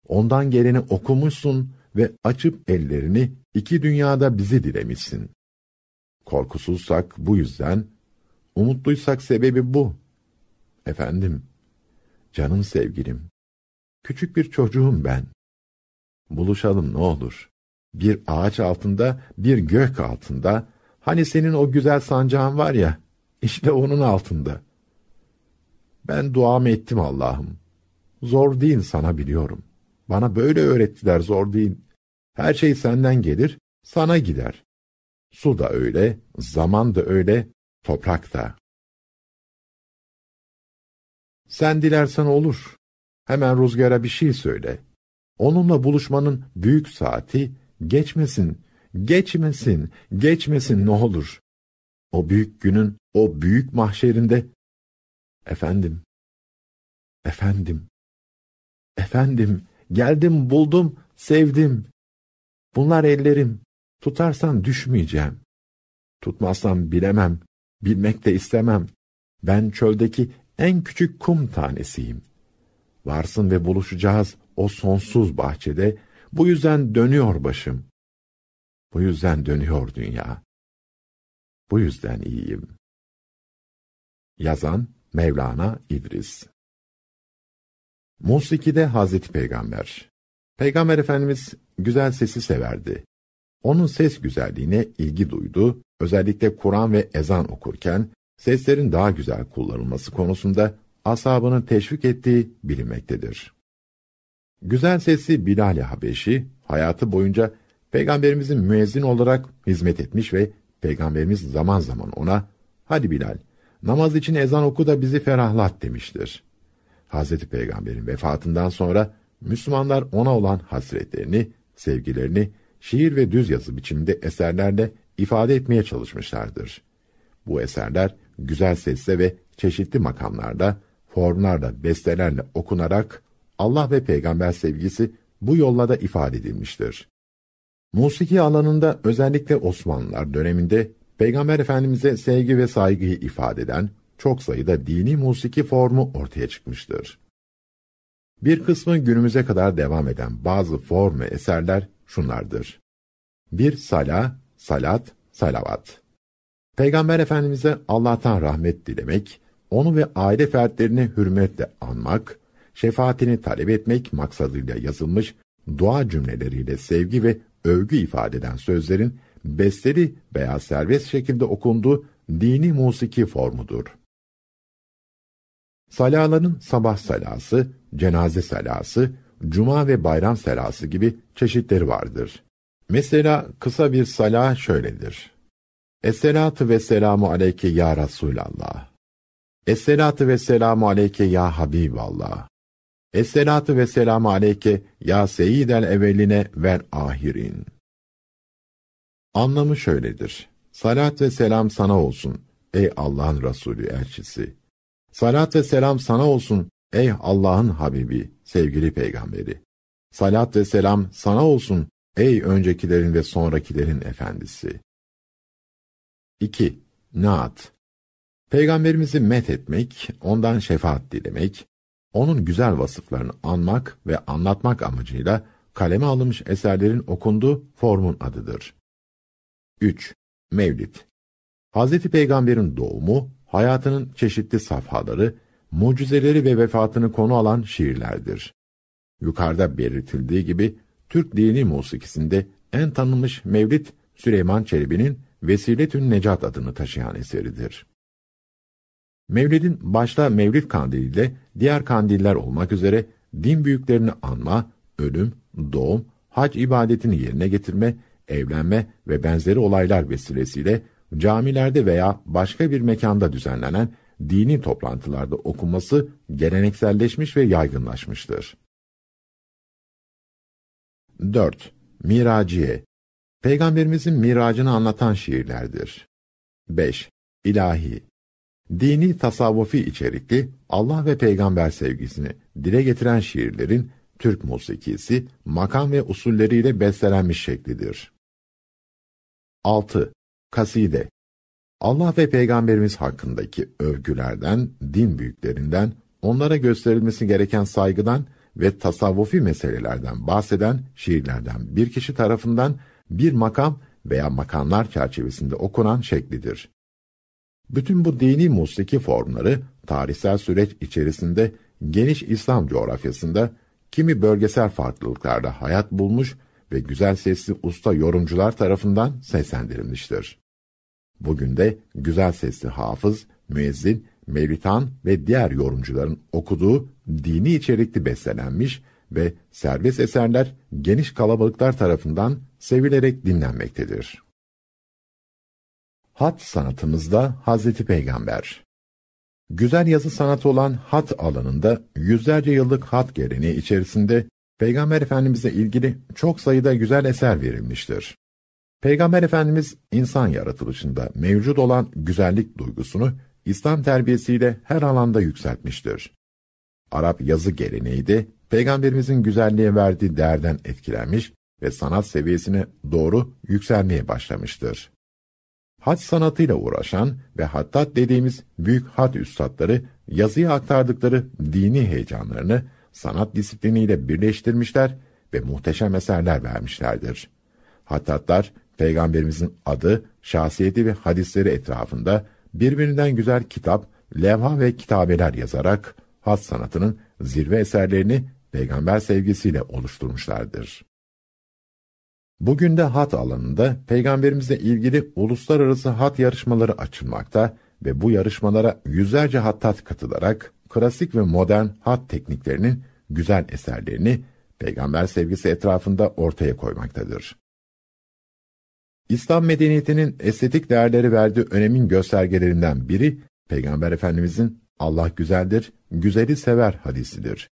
Ondan geleni okumuşsun ve açıp ellerini iki dünyada bizi dilemişsin. Korkusuzsak bu yüzden, umutluysak sebebi bu. Efendim, canım sevgilim, küçük bir çocuğum ben. Buluşalım ne olur. Bir ağaç altında, bir gök altında, hani senin o güzel sancağın var ya, işte onun altında. Ben duamı ettim Allah'ım. Zor değil sana biliyorum. Bana böyle öğrettiler zor değil. Her şey senden gelir, sana gider. Su da öyle, zaman da öyle, toprak da. Sen dilersen olur. Hemen rüzgara bir şey söyle. Onunla buluşmanın büyük saati geçmesin, geçmesin, geçmesin ne olur. O büyük günün, o büyük mahşerinde, efendim, efendim, efendim, Geldim, buldum, sevdim. Bunlar ellerim. Tutarsan düşmeyeceğim. Tutmazsam bilemem, bilmek de istemem. Ben çöldeki en küçük kum tanesiyim. Varsın ve buluşacağız o sonsuz bahçede. Bu yüzden dönüyor başım. Bu yüzden dönüyor dünya. Bu yüzden iyiyim. Yazan Mevlana İdris Musiki'de Hazreti Peygamber. Peygamber Efendimiz güzel sesi severdi. Onun ses güzelliğine ilgi duydu, özellikle Kur'an ve ezan okurken seslerin daha güzel kullanılması konusunda asabını teşvik ettiği bilinmektedir. Güzel sesi Bilal-i Habeşi, hayatı boyunca Peygamberimizin müezzin olarak hizmet etmiş ve Peygamberimiz zaman zaman ona, hadi Bilal, namaz için ezan oku da bizi ferahlat demiştir. Hazreti Peygamber'in vefatından sonra Müslümanlar ona olan hasretlerini, sevgilerini şiir ve düz yazı biçiminde eserlerle ifade etmeye çalışmışlardır. Bu eserler güzel sesle ve çeşitli makamlarda, formlarla, bestelerle okunarak Allah ve peygamber sevgisi bu yolla da ifade edilmiştir. Musiki alanında özellikle Osmanlılar döneminde Peygamber Efendimiz'e sevgi ve saygıyı ifade eden çok sayıda dini musiki formu ortaya çıkmıştır. Bir kısmı günümüze kadar devam eden bazı form ve eserler şunlardır. Bir sala, salat, salavat. Peygamber Efendimiz'e Allah'tan rahmet dilemek, onu ve aile fertlerini hürmetle anmak, şefaatini talep etmek maksadıyla yazılmış dua cümleleriyle sevgi ve övgü ifade eden sözlerin besteli veya serbest şekilde okunduğu dini musiki formudur. Salaların sabah salası, cenaze salası, cuma ve bayram salası gibi çeşitleri vardır. Mesela kısa bir sala şöyledir. Esselatü ve selamu aleyke ya Resulallah. Esselatü ve selamu aleyke ya Habiballah. Esselatü ve selamu aleyke ya seyyidel evveline ver ahirin. Anlamı şöyledir. Salat ve selam sana olsun ey Allah'ın Resulü elçisi. Salat ve selam sana olsun ey Allah'ın Habibi, sevgili peygamberi. Salat ve selam sana olsun ey öncekilerin ve sonrakilerin efendisi. 2. Naat Peygamberimizi met etmek, ondan şefaat dilemek, onun güzel vasıflarını anmak ve anlatmak amacıyla kaleme alınmış eserlerin okunduğu formun adıdır. 3. Mevlid Hz. Peygamber'in doğumu, hayatının çeşitli safhaları, mucizeleri ve vefatını konu alan şiirlerdir. Yukarıda belirtildiği gibi, Türk dini musikisinde en tanınmış Mevlid, Süleyman Çelebi'nin Vesiletün Necat adını taşıyan eseridir. Mevlid'in başta Mevlid kandiliyle diğer kandiller olmak üzere din büyüklerini anma, ölüm, doğum, hac ibadetini yerine getirme, evlenme ve benzeri olaylar vesilesiyle camilerde veya başka bir mekanda düzenlenen dini toplantılarda okunması gelenekselleşmiş ve yaygınlaşmıştır. 4. Miraciye Peygamberimizin miracını anlatan şiirlerdir. 5. İlahi Dini tasavvufi içerikli Allah ve peygamber sevgisini dile getiren şiirlerin Türk musikisi makam ve usulleriyle bestelenmiş şeklidir. 6. Kaside Allah ve Peygamberimiz hakkındaki övgülerden, din büyüklerinden, onlara gösterilmesi gereken saygıdan ve tasavvufi meselelerden bahseden şiirlerden bir kişi tarafından bir makam veya makamlar çerçevesinde okunan şeklidir. Bütün bu dini musiki formları tarihsel süreç içerisinde geniş İslam coğrafyasında kimi bölgesel farklılıklarda hayat bulmuş ve güzel sesli usta yorumcular tarafından seslendirilmiştir. Bugün de güzel sesli hafız, müezzin, mevlitan ve diğer yorumcuların okuduğu dini içerikli beslenmiş ve serbest eserler geniş kalabalıklar tarafından sevilerek dinlenmektedir. Hat sanatımızda Hazreti Peygamber Güzel yazı sanatı olan hat alanında yüzlerce yıllık hat geleneği içerisinde Peygamber Efendimizle ilgili çok sayıda güzel eser verilmiştir. Peygamber Efendimiz insan yaratılışında mevcut olan güzellik duygusunu İslam terbiyesiyle her alanda yükseltmiştir. Arap yazı geleneği de Peygamberimizin güzelliğe verdiği değerden etkilenmiş ve sanat seviyesine doğru yükselmeye başlamıştır. Hat sanatıyla uğraşan ve hattat dediğimiz büyük hat üstadları yazıya aktardıkları dini heyecanlarını sanat disipliniyle birleştirmişler ve muhteşem eserler vermişlerdir. Hattatlar, Peygamberimizin adı, şahsiyeti ve hadisleri etrafında birbirinden güzel kitap, levha ve kitabeler yazarak hat sanatının zirve eserlerini peygamber sevgisiyle oluşturmuşlardır. Bugün de hat alanında peygamberimizle ilgili uluslararası hat yarışmaları açılmakta ve bu yarışmalara yüzlerce hattat katılarak klasik ve modern hat tekniklerinin güzel eserlerini peygamber sevgisi etrafında ortaya koymaktadır. İslam medeniyetinin estetik değerleri verdiği önemin göstergelerinden biri Peygamber Efendimizin Allah güzeldir, güzeli sever hadisidir.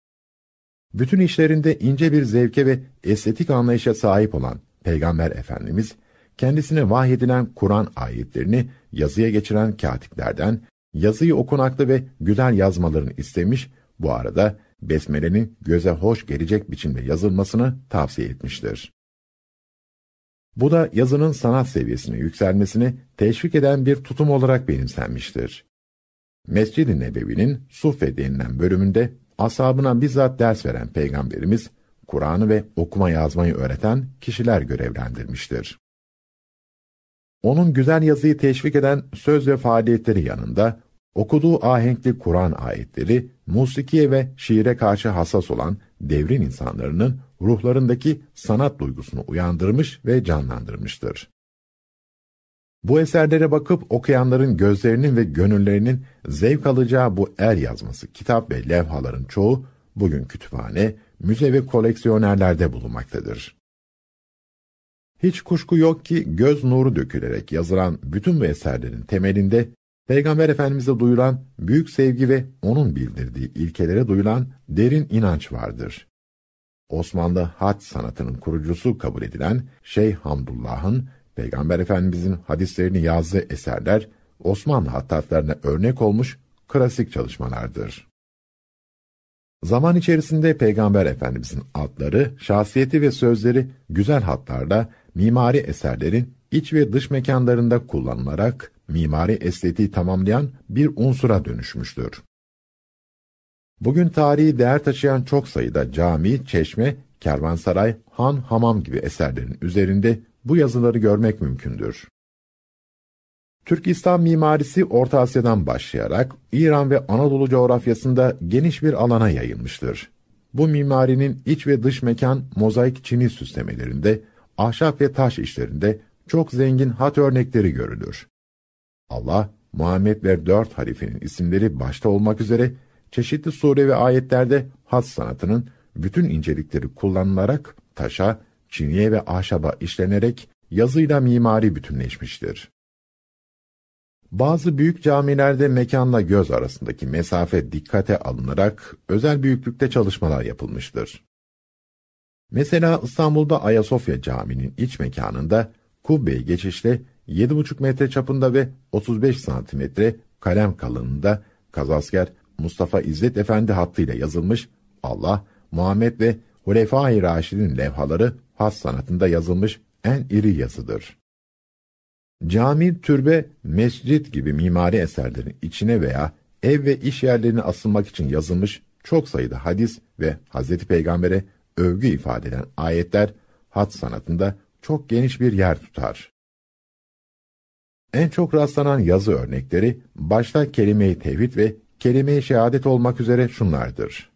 Bütün işlerinde ince bir zevke ve estetik anlayışa sahip olan Peygamber Efendimiz, kendisine vahyedilen Kur'an ayetlerini yazıya geçiren katiplerden, yazıyı okunaklı ve güzel yazmalarını istemiş, bu arada Besmele'nin göze hoş gelecek biçimde yazılmasını tavsiye etmiştir. Bu da yazının sanat seviyesine yükselmesini teşvik eden bir tutum olarak benimsenmiştir. Mescid-i Nebevi'nin Suffe denilen bölümünde ashabına bizzat ders veren Peygamberimiz, Kur'an'ı ve okuma yazmayı öğreten kişiler görevlendirmiştir. Onun güzel yazıyı teşvik eden söz ve faaliyetleri yanında, okuduğu ahenkli Kur'an ayetleri, musikiye ve şiire karşı hassas olan devrin insanlarının ruhlarındaki sanat duygusunu uyandırmış ve canlandırmıştır. Bu eserlere bakıp okuyanların gözlerinin ve gönüllerinin zevk alacağı bu el yazması kitap ve levhaların çoğu bugün kütüphane, müze ve koleksiyonerlerde bulunmaktadır. Hiç kuşku yok ki göz nuru dökülerek yazılan bütün bu eserlerin temelinde Peygamber Efendimiz'e duyulan büyük sevgi ve onun bildirdiği ilkelere duyulan derin inanç vardır. Osmanlı hat sanatının kurucusu kabul edilen Şeyh Hamdullah'ın Peygamber Efendimizin hadislerini yazdığı eserler Osmanlı hattatlarına örnek olmuş klasik çalışmalardır. Zaman içerisinde Peygamber Efendimizin adları, şahsiyeti ve sözleri güzel hatlarla mimari eserlerin iç ve dış mekanlarında kullanılarak mimari estetiği tamamlayan bir unsura dönüşmüştür. Bugün tarihi değer taşıyan çok sayıda cami, çeşme, kervansaray, han, hamam gibi eserlerin üzerinde bu yazıları görmek mümkündür. Türk İslam mimarisi Orta Asya'dan başlayarak İran ve Anadolu coğrafyasında geniş bir alana yayılmıştır. Bu mimarinin iç ve dış mekan mozaik çini süslemelerinde, ahşap ve taş işlerinde çok zengin hat örnekleri görülür. Allah, Muhammed ve dört halifenin isimleri başta olmak üzere çeşitli sure ve ayetlerde hat sanatının bütün incelikleri kullanılarak taşa, çiniye ve ahşaba işlenerek yazıyla mimari bütünleşmiştir. Bazı büyük camilerde mekanla göz arasındaki mesafe dikkate alınarak özel büyüklükte çalışmalar yapılmıştır. Mesela İstanbul'da Ayasofya Camii'nin iç mekanında kubbe geçişle 7,5 metre çapında ve 35 santimetre kalem kalınlığında kazasker Mustafa İzzet Efendi hattıyla yazılmış Allah, Muhammed ve Hulefai Raşid'in levhaları has sanatında yazılmış en iri yazıdır. Cami, türbe, mescit gibi mimari eserlerin içine veya ev ve iş yerlerine asılmak için yazılmış çok sayıda hadis ve Hz. Peygamber'e övgü ifade eden ayetler hat sanatında çok geniş bir yer tutar. En çok rastlanan yazı örnekleri başta kelime-i tevhid ve kelime-i şehadet olmak üzere şunlardır.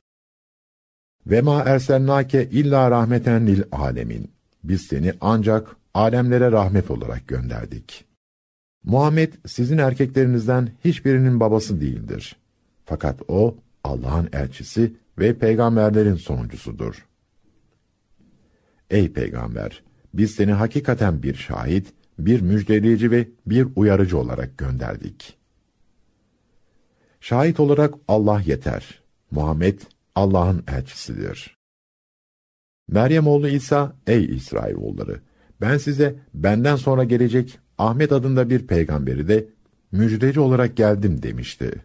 Ve ma ersennake illa rahmeten lil alemin. Biz seni ancak alemlere rahmet olarak gönderdik. Muhammed sizin erkeklerinizden hiçbirinin babası değildir. Fakat o Allah'ın elçisi ve peygamberlerin sonuncusudur. Ey peygamber! Biz seni hakikaten bir şahit, bir müjdeleyici ve bir uyarıcı olarak gönderdik. Şahit olarak Allah yeter. Muhammed Allah'ın elçisidir. Meryem oğlu İsa, ey İsrailoğulları, ben size benden sonra gelecek Ahmet adında bir peygamberi de müjdeci olarak geldim demişti.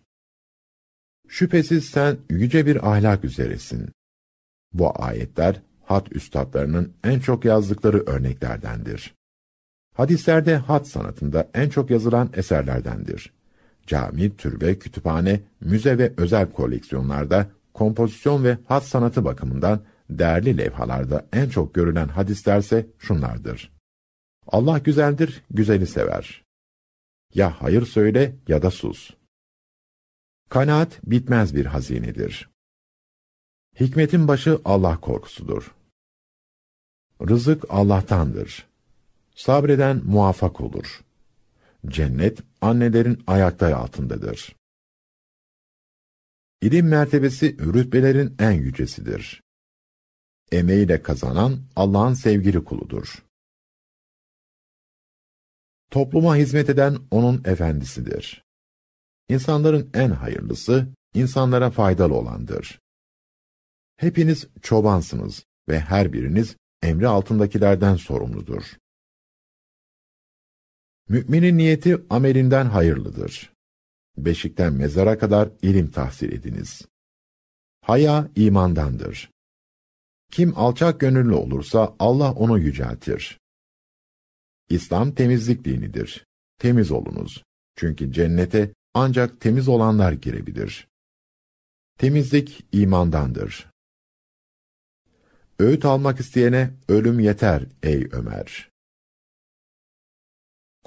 Şüphesiz sen yüce bir ahlak üzeresin. Bu ayetler, hat üstadlarının en çok yazdıkları örneklerdendir. Hadislerde hat sanatında en çok yazılan eserlerdendir. Cami, türbe, kütüphane, müze ve özel koleksiyonlarda kompozisyon ve hat sanatı bakımından değerli levhalarda en çok görülen hadislerse şunlardır. Allah güzeldir, güzeli sever. Ya hayır söyle ya da sus. Kanaat bitmez bir hazinedir. Hikmetin başı Allah korkusudur. Rızık Allah'tandır. Sabreden muvaffak olur. Cennet, annelerin ayakta altındadır. İlim mertebesi rütbelerin en yücesidir. Emeğiyle kazanan Allah'ın sevgili kuludur. Topluma hizmet eden onun efendisidir. İnsanların en hayırlısı, insanlara faydalı olandır. Hepiniz çobansınız ve her biriniz emri altındakilerden sorumludur. Müminin niyeti amelinden hayırlıdır. Beşikten mezara kadar ilim tahsil ediniz. Haya imandandır. Kim alçak gönüllü olursa Allah onu yüceltir. İslam temizlik dinidir. Temiz olunuz. Çünkü cennete ancak temiz olanlar girebilir. Temizlik imandandır. Öğüt almak isteyene ölüm yeter ey Ömer.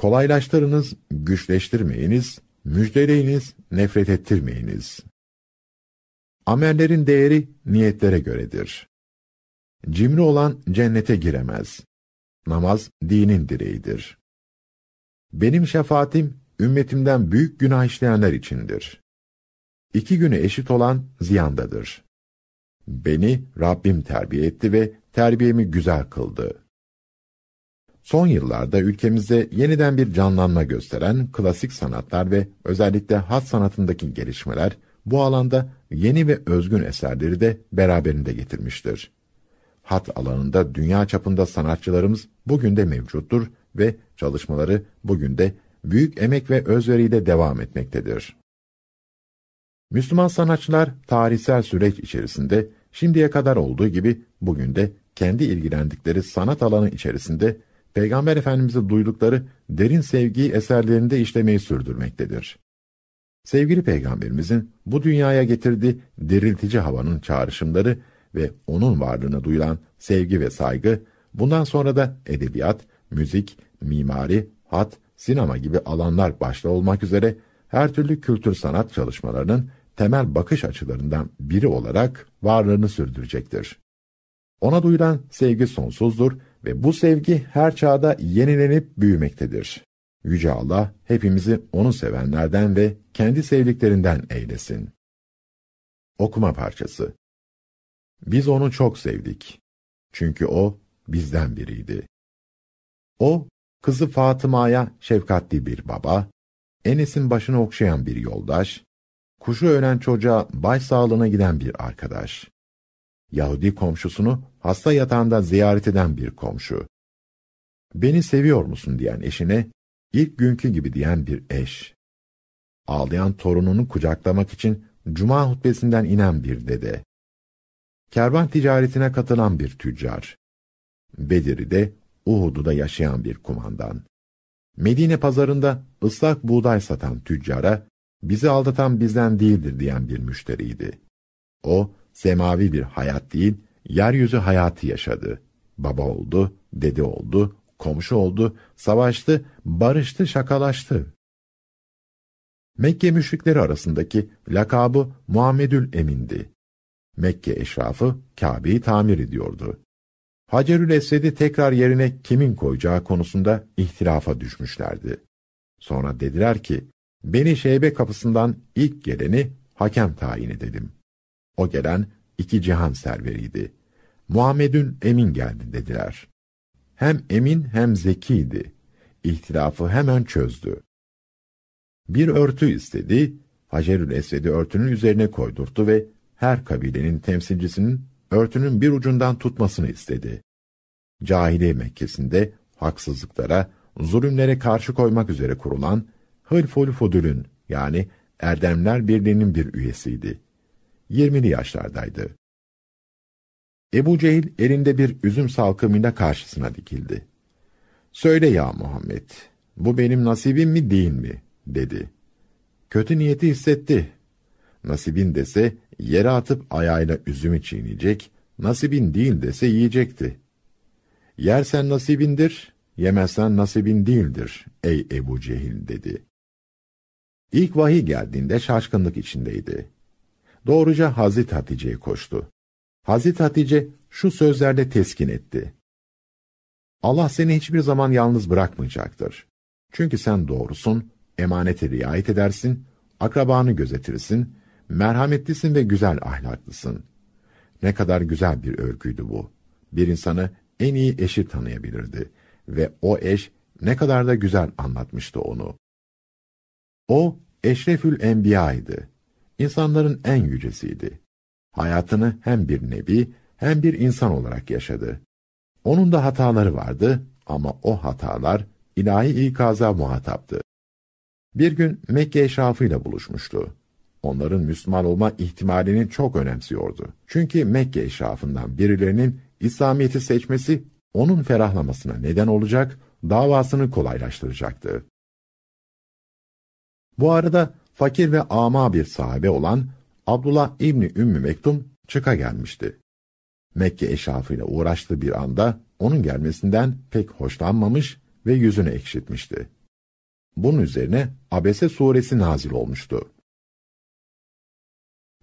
Kolaylaştırınız, güçleştirmeyiniz, müjdeleyiniz, nefret ettirmeyiniz. Amellerin değeri niyetlere göredir. Cimri olan cennete giremez. Namaz dinin direğidir. Benim şefaatim ümmetimden büyük günah işleyenler içindir. İki günü eşit olan ziyandadır. Beni Rabbim terbiye etti ve terbiyemi güzel kıldı. Son yıllarda ülkemizde yeniden bir canlanma gösteren klasik sanatlar ve özellikle hat sanatındaki gelişmeler bu alanda yeni ve özgün eserleri de beraberinde getirmiştir. Hat alanında dünya çapında sanatçılarımız bugün de mevcuttur ve çalışmaları bugün de büyük emek ve özveriyle devam etmektedir. Müslüman sanatçılar tarihsel süreç içerisinde şimdiye kadar olduğu gibi bugün de kendi ilgilendikleri sanat alanı içerisinde Peygamber Efendimiz'e duydukları derin sevgiyi eserlerinde işlemeyi sürdürmektedir. Sevgili Peygamberimizin bu dünyaya getirdiği diriltici havanın çağrışımları ve onun varlığına duyulan sevgi ve saygı, bundan sonra da edebiyat, müzik, mimari, hat, sinema gibi alanlar başta olmak üzere her türlü kültür sanat çalışmalarının temel bakış açılarından biri olarak varlığını sürdürecektir. Ona duyulan sevgi sonsuzdur ve bu sevgi her çağda yenilenip büyümektedir. Yüce Allah hepimizi onu sevenlerden ve kendi sevdiklerinden eylesin. Okuma parçası Biz onu çok sevdik. Çünkü o bizden biriydi. O, kızı Fatıma'ya şefkatli bir baba, Enes'in başını okşayan bir yoldaş, kuşu ölen çocuğa baş sağlığına giden bir arkadaş. Yahudi komşusunu hasta yatağında ziyaret eden bir komşu. Beni seviyor musun diyen eşine, ilk günkü gibi diyen bir eş. Ağlayan torununu kucaklamak için cuma hutbesinden inen bir dede. Kervan ticaretine katılan bir tüccar. Bedir'de, Uhud'da yaşayan bir kumandan. Medine pazarında ıslak buğday satan tüccara, bizi aldatan bizden değildir diyen bir müşteriydi. O, semavi bir hayat değil, yeryüzü hayatı yaşadı. Baba oldu, dede oldu, komşu oldu, savaştı, barıştı, şakalaştı. Mekke müşrikleri arasındaki lakabı Muhammedül Emin'di. Mekke eşrafı Kabe'yi tamir ediyordu. Hacerül Esved'i tekrar yerine kimin koyacağı konusunda ihtilafa düşmüşlerdi. Sonra dediler ki, beni Şeybe kapısından ilk geleni hakem tayin edelim. O gelen iki cihan serveriydi. Muhammed'ün emin geldi dediler. Hem emin hem zekiydi. İhtilafı hemen çözdü. Bir örtü istedi, Hacerül Esved'i örtünün üzerine koydurttu ve her kabilenin temsilcisinin örtünün bir ucundan tutmasını istedi. Cahiliye Mekke'sinde haksızlıklara, zulümlere karşı koymak üzere kurulan Hılful Fudül'ün yani Erdemler Birliği'nin bir üyesiydi. 20'li yaşlardaydı. Ebu Cehil elinde bir üzüm salkımıyla karşısına dikildi. Söyle ya Muhammed, bu benim nasibim mi değil mi? dedi. Kötü niyeti hissetti. Nasibin dese yere atıp ayağıyla üzümü çiğneyecek, nasibin değil dese yiyecekti. Yersen nasibindir, yemezsen nasibin değildir ey Ebu Cehil dedi. İlk vahiy geldiğinde şaşkınlık içindeydi. Doğruca Hazreti Hatice'ye koştu. Hazreti Hatice şu sözlerle teskin etti. Allah seni hiçbir zaman yalnız bırakmayacaktır. Çünkü sen doğrusun, emanete riayet edersin, akrabanı gözetirsin, merhametlisin ve güzel ahlaklısın. Ne kadar güzel bir övgüydü bu. Bir insanı en iyi eşi tanıyabilirdi ve o eş ne kadar da güzel anlatmıştı onu. O, Eşrefül Enbiya'ydı. İnsanların en yücesiydi. Hayatını hem bir nebi hem bir insan olarak yaşadı. Onun da hataları vardı ama o hatalar ilahi ikaza muhataptı. Bir gün Mekke eşrafıyla buluşmuştu. Onların Müslüman olma ihtimalini çok önemsiyordu. Çünkü Mekke eşrafından birilerinin İslamiyet'i seçmesi onun ferahlamasına neden olacak, davasını kolaylaştıracaktı. Bu arada fakir ve ama bir sahabe olan Abdullah İbni Ümmü Mektum çıka gelmişti. Mekke eşrafıyla uğraştığı bir anda onun gelmesinden pek hoşlanmamış ve yüzünü ekşitmişti. Bunun üzerine Abese suresi nazil olmuştu.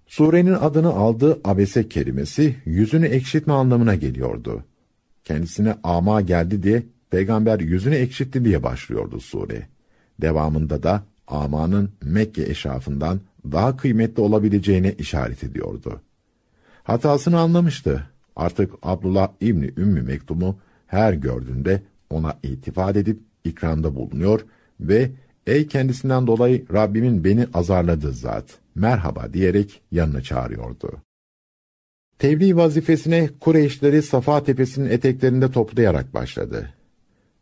Surenin adını aldığı abese kelimesi yüzünü ekşitme anlamına geliyordu. Kendisine ama geldi diye peygamber yüzünü ekşitti diye başlıyordu sure. Devamında da amanın Mekke eşrafından daha kıymetli olabileceğine işaret ediyordu. Hatasını anlamıştı. Artık Abdullah İbni Ümmü Mektum'u her gördüğünde ona itifat edip ikramda bulunuyor ve ''Ey kendisinden dolayı Rabbimin beni azarladığı zat, merhaba'' diyerek yanına çağırıyordu. Tebliğ vazifesine Kureyşleri Safa Tepesi'nin eteklerinde toplayarak başladı.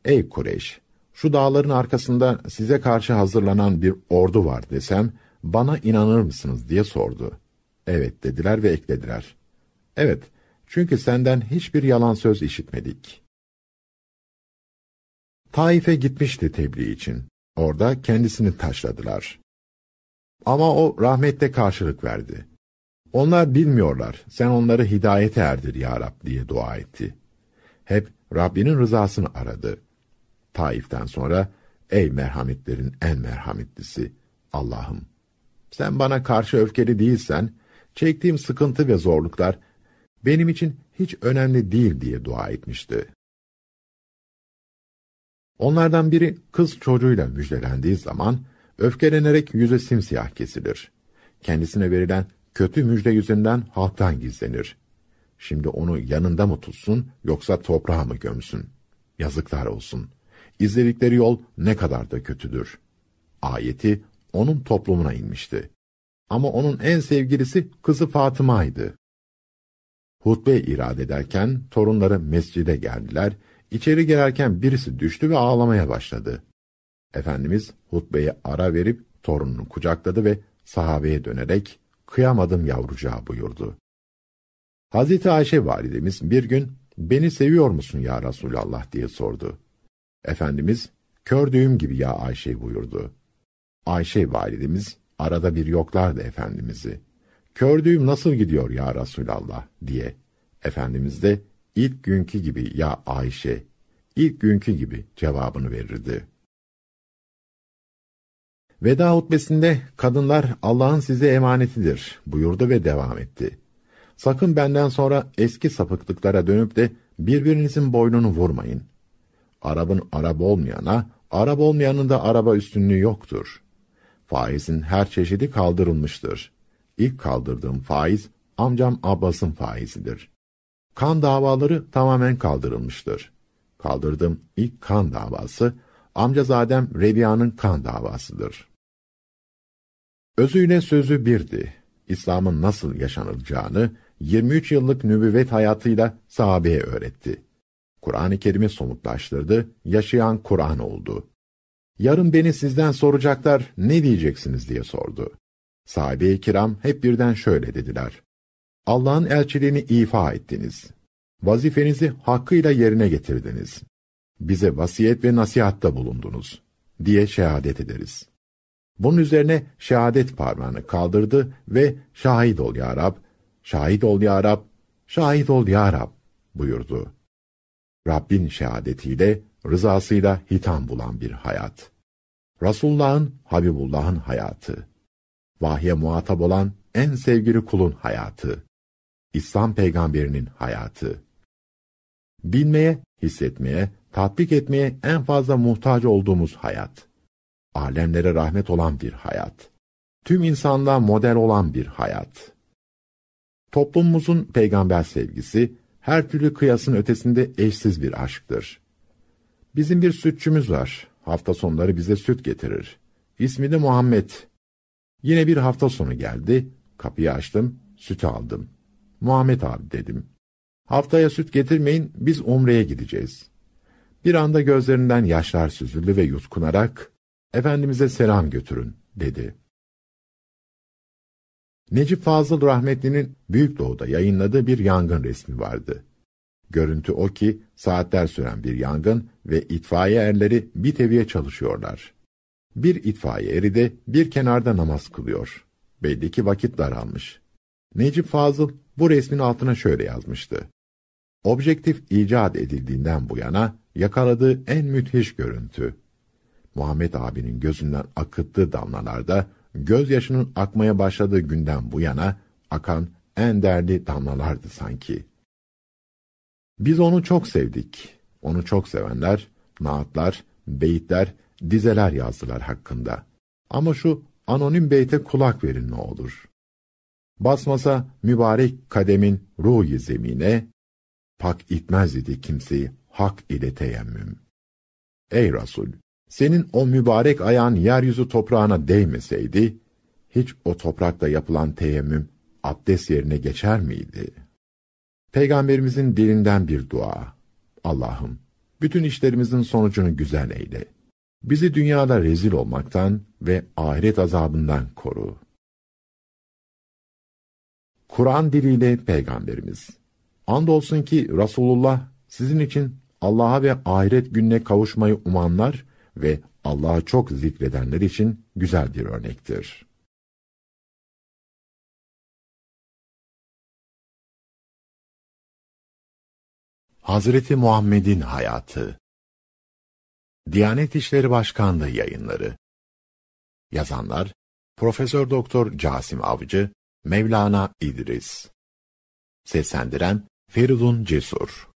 ''Ey Kureyş, şu dağların arkasında size karşı hazırlanan bir ordu var desem, bana inanır mısınız diye sordu. Evet dediler ve eklediler. Evet, çünkü senden hiçbir yalan söz işitmedik. Taif'e gitmişti tebliğ için. Orada kendisini taşladılar. Ama o rahmette karşılık verdi. Onlar bilmiyorlar, sen onları hidayete erdir ya Rab diye dua etti. Hep Rabbinin rızasını aradı. Taif'ten sonra, ey merhametlerin en merhametlisi, Allah'ım, sen bana karşı öfkeli değilsen, çektiğim sıkıntı ve zorluklar benim için hiç önemli değil diye dua etmişti. Onlardan biri kız çocuğuyla müjdelendiği zaman öfkelenerek yüzü simsiyah kesilir. Kendisine verilen kötü müjde yüzünden halktan gizlenir. Şimdi onu yanında mı tutsun yoksa toprağa mı gömsün? Yazıklar olsun. İzledikleri yol ne kadar da kötüdür. Ayeti onun toplumuna inmişti. Ama onun en sevgilisi kızı Fatıma'ydı. Hutbe irade ederken torunları mescide geldiler. İçeri girerken birisi düştü ve ağlamaya başladı. Efendimiz hutbeye ara verip torununu kucakladı ve sahabeye dönerek kıyamadım yavrucağı buyurdu. Hazreti Ayşe validemiz bir gün beni seviyor musun ya Resulallah diye sordu. Efendimiz kördüğüm gibi ya Ayşe buyurdu. Ayşe validemiz arada bir yoklardı Efendimiz'i. Kördüğüm nasıl gidiyor ya Resulallah diye. Efendimiz de ilk günkü gibi ya Ayşe, ilk günkü gibi cevabını verirdi. Veda hutbesinde kadınlar Allah'ın size emanetidir buyurdu ve devam etti. Sakın benden sonra eski sapıklıklara dönüp de birbirinizin boynunu vurmayın. Arabın Arap olmayana, Arap olmayanın da araba üstünlüğü yoktur. Faizin her çeşidi kaldırılmıştır. İlk kaldırdığım faiz, amcam Abbas'ın faizidir. Kan davaları tamamen kaldırılmıştır. Kaldırdığım ilk kan davası, amcazadem Rebiya'nın kan davasıdır. Özüyle sözü birdi. İslam'ın nasıl yaşanılacağını 23 yıllık nübüvvet hayatıyla sahabeye öğretti. Kur'an-ı Kerim'i somutlaştırdı, yaşayan Kur'an oldu. Yarın beni sizden soracaklar, ne diyeceksiniz diye sordu. Sahabe-i kiram hep birden şöyle dediler. Allah'ın elçiliğini ifa ettiniz. Vazifenizi hakkıyla yerine getirdiniz. Bize vasiyet ve nasihatta bulundunuz. Diye şehadet ederiz. Bunun üzerine şehadet parmağını kaldırdı ve şahit ol ya Rab, şahit ol ya Rab, şahit ol ya Rab buyurdu. Rabbin şehadetiyle, rızasıyla hitam bulan bir hayat. Resulullah'ın, Habibullah'ın hayatı. Vahye muhatap olan en sevgili kulun hayatı. İslam peygamberinin hayatı. Bilmeye, hissetmeye, tatbik etmeye en fazla muhtaç olduğumuz hayat. Alemlere rahmet olan bir hayat. Tüm insanlığa model olan bir hayat. Toplumumuzun peygamber sevgisi, her türlü kıyasın ötesinde eşsiz bir aşktır. Bizim bir sütçümüz var. Hafta sonları bize süt getirir. İsmi de Muhammed. Yine bir hafta sonu geldi, kapıyı açtım, sütü aldım. Muhammed abi dedim. Haftaya süt getirmeyin, biz Umre'ye gideceğiz. Bir anda gözlerinden yaşlar süzüldü ve yutkunarak, Efendimiz'e selam götürün, dedi. Necip Fazıl Rahmetli'nin Büyük Doğu'da yayınladığı bir yangın resmi vardı. Görüntü o ki, saatler süren bir yangın ve itfaiye erleri bir teviye çalışıyorlar. Bir itfaiye eri de bir kenarda namaz kılıyor. Belli ki vakit daralmış. Necip Fazıl bu resmin altına şöyle yazmıştı. Objektif icat edildiğinden bu yana yakaladığı en müthiş görüntü. Muhammed abinin gözünden akıttığı damlalarda gözyaşının akmaya başladığı günden bu yana akan en değerli damlalardı sanki. Biz onu çok sevdik. Onu çok sevenler, naatlar, beyitler, dizeler yazdılar hakkında. Ama şu anonim beyte kulak verin ne olur. Basmasa mübarek kademin ruhi zemine, pak itmez idi kimseyi hak ile teyemmüm. Ey Resul! Senin o mübarek ayağın yeryüzü toprağına değmeseydi, hiç o toprakta yapılan teyemmüm abdest yerine geçer miydi? Peygamberimizin dilinden bir dua. Allah'ım, bütün işlerimizin sonucunu güzel eyle. Bizi dünyada rezil olmaktan ve ahiret azabından koru. Kur'an diliyle Peygamberimiz. Andolsun ki Resulullah sizin için Allah'a ve ahiret gününe kavuşmayı umanlar ve Allah'ı çok zikredenler için güzel bir örnektir. Hazreti Muhammed'in hayatı Diyanet İşleri Başkanlığı yayınları Yazanlar Profesör Doktor Casim Avcı, Mevlana İdris Seslendiren Feridun Cesur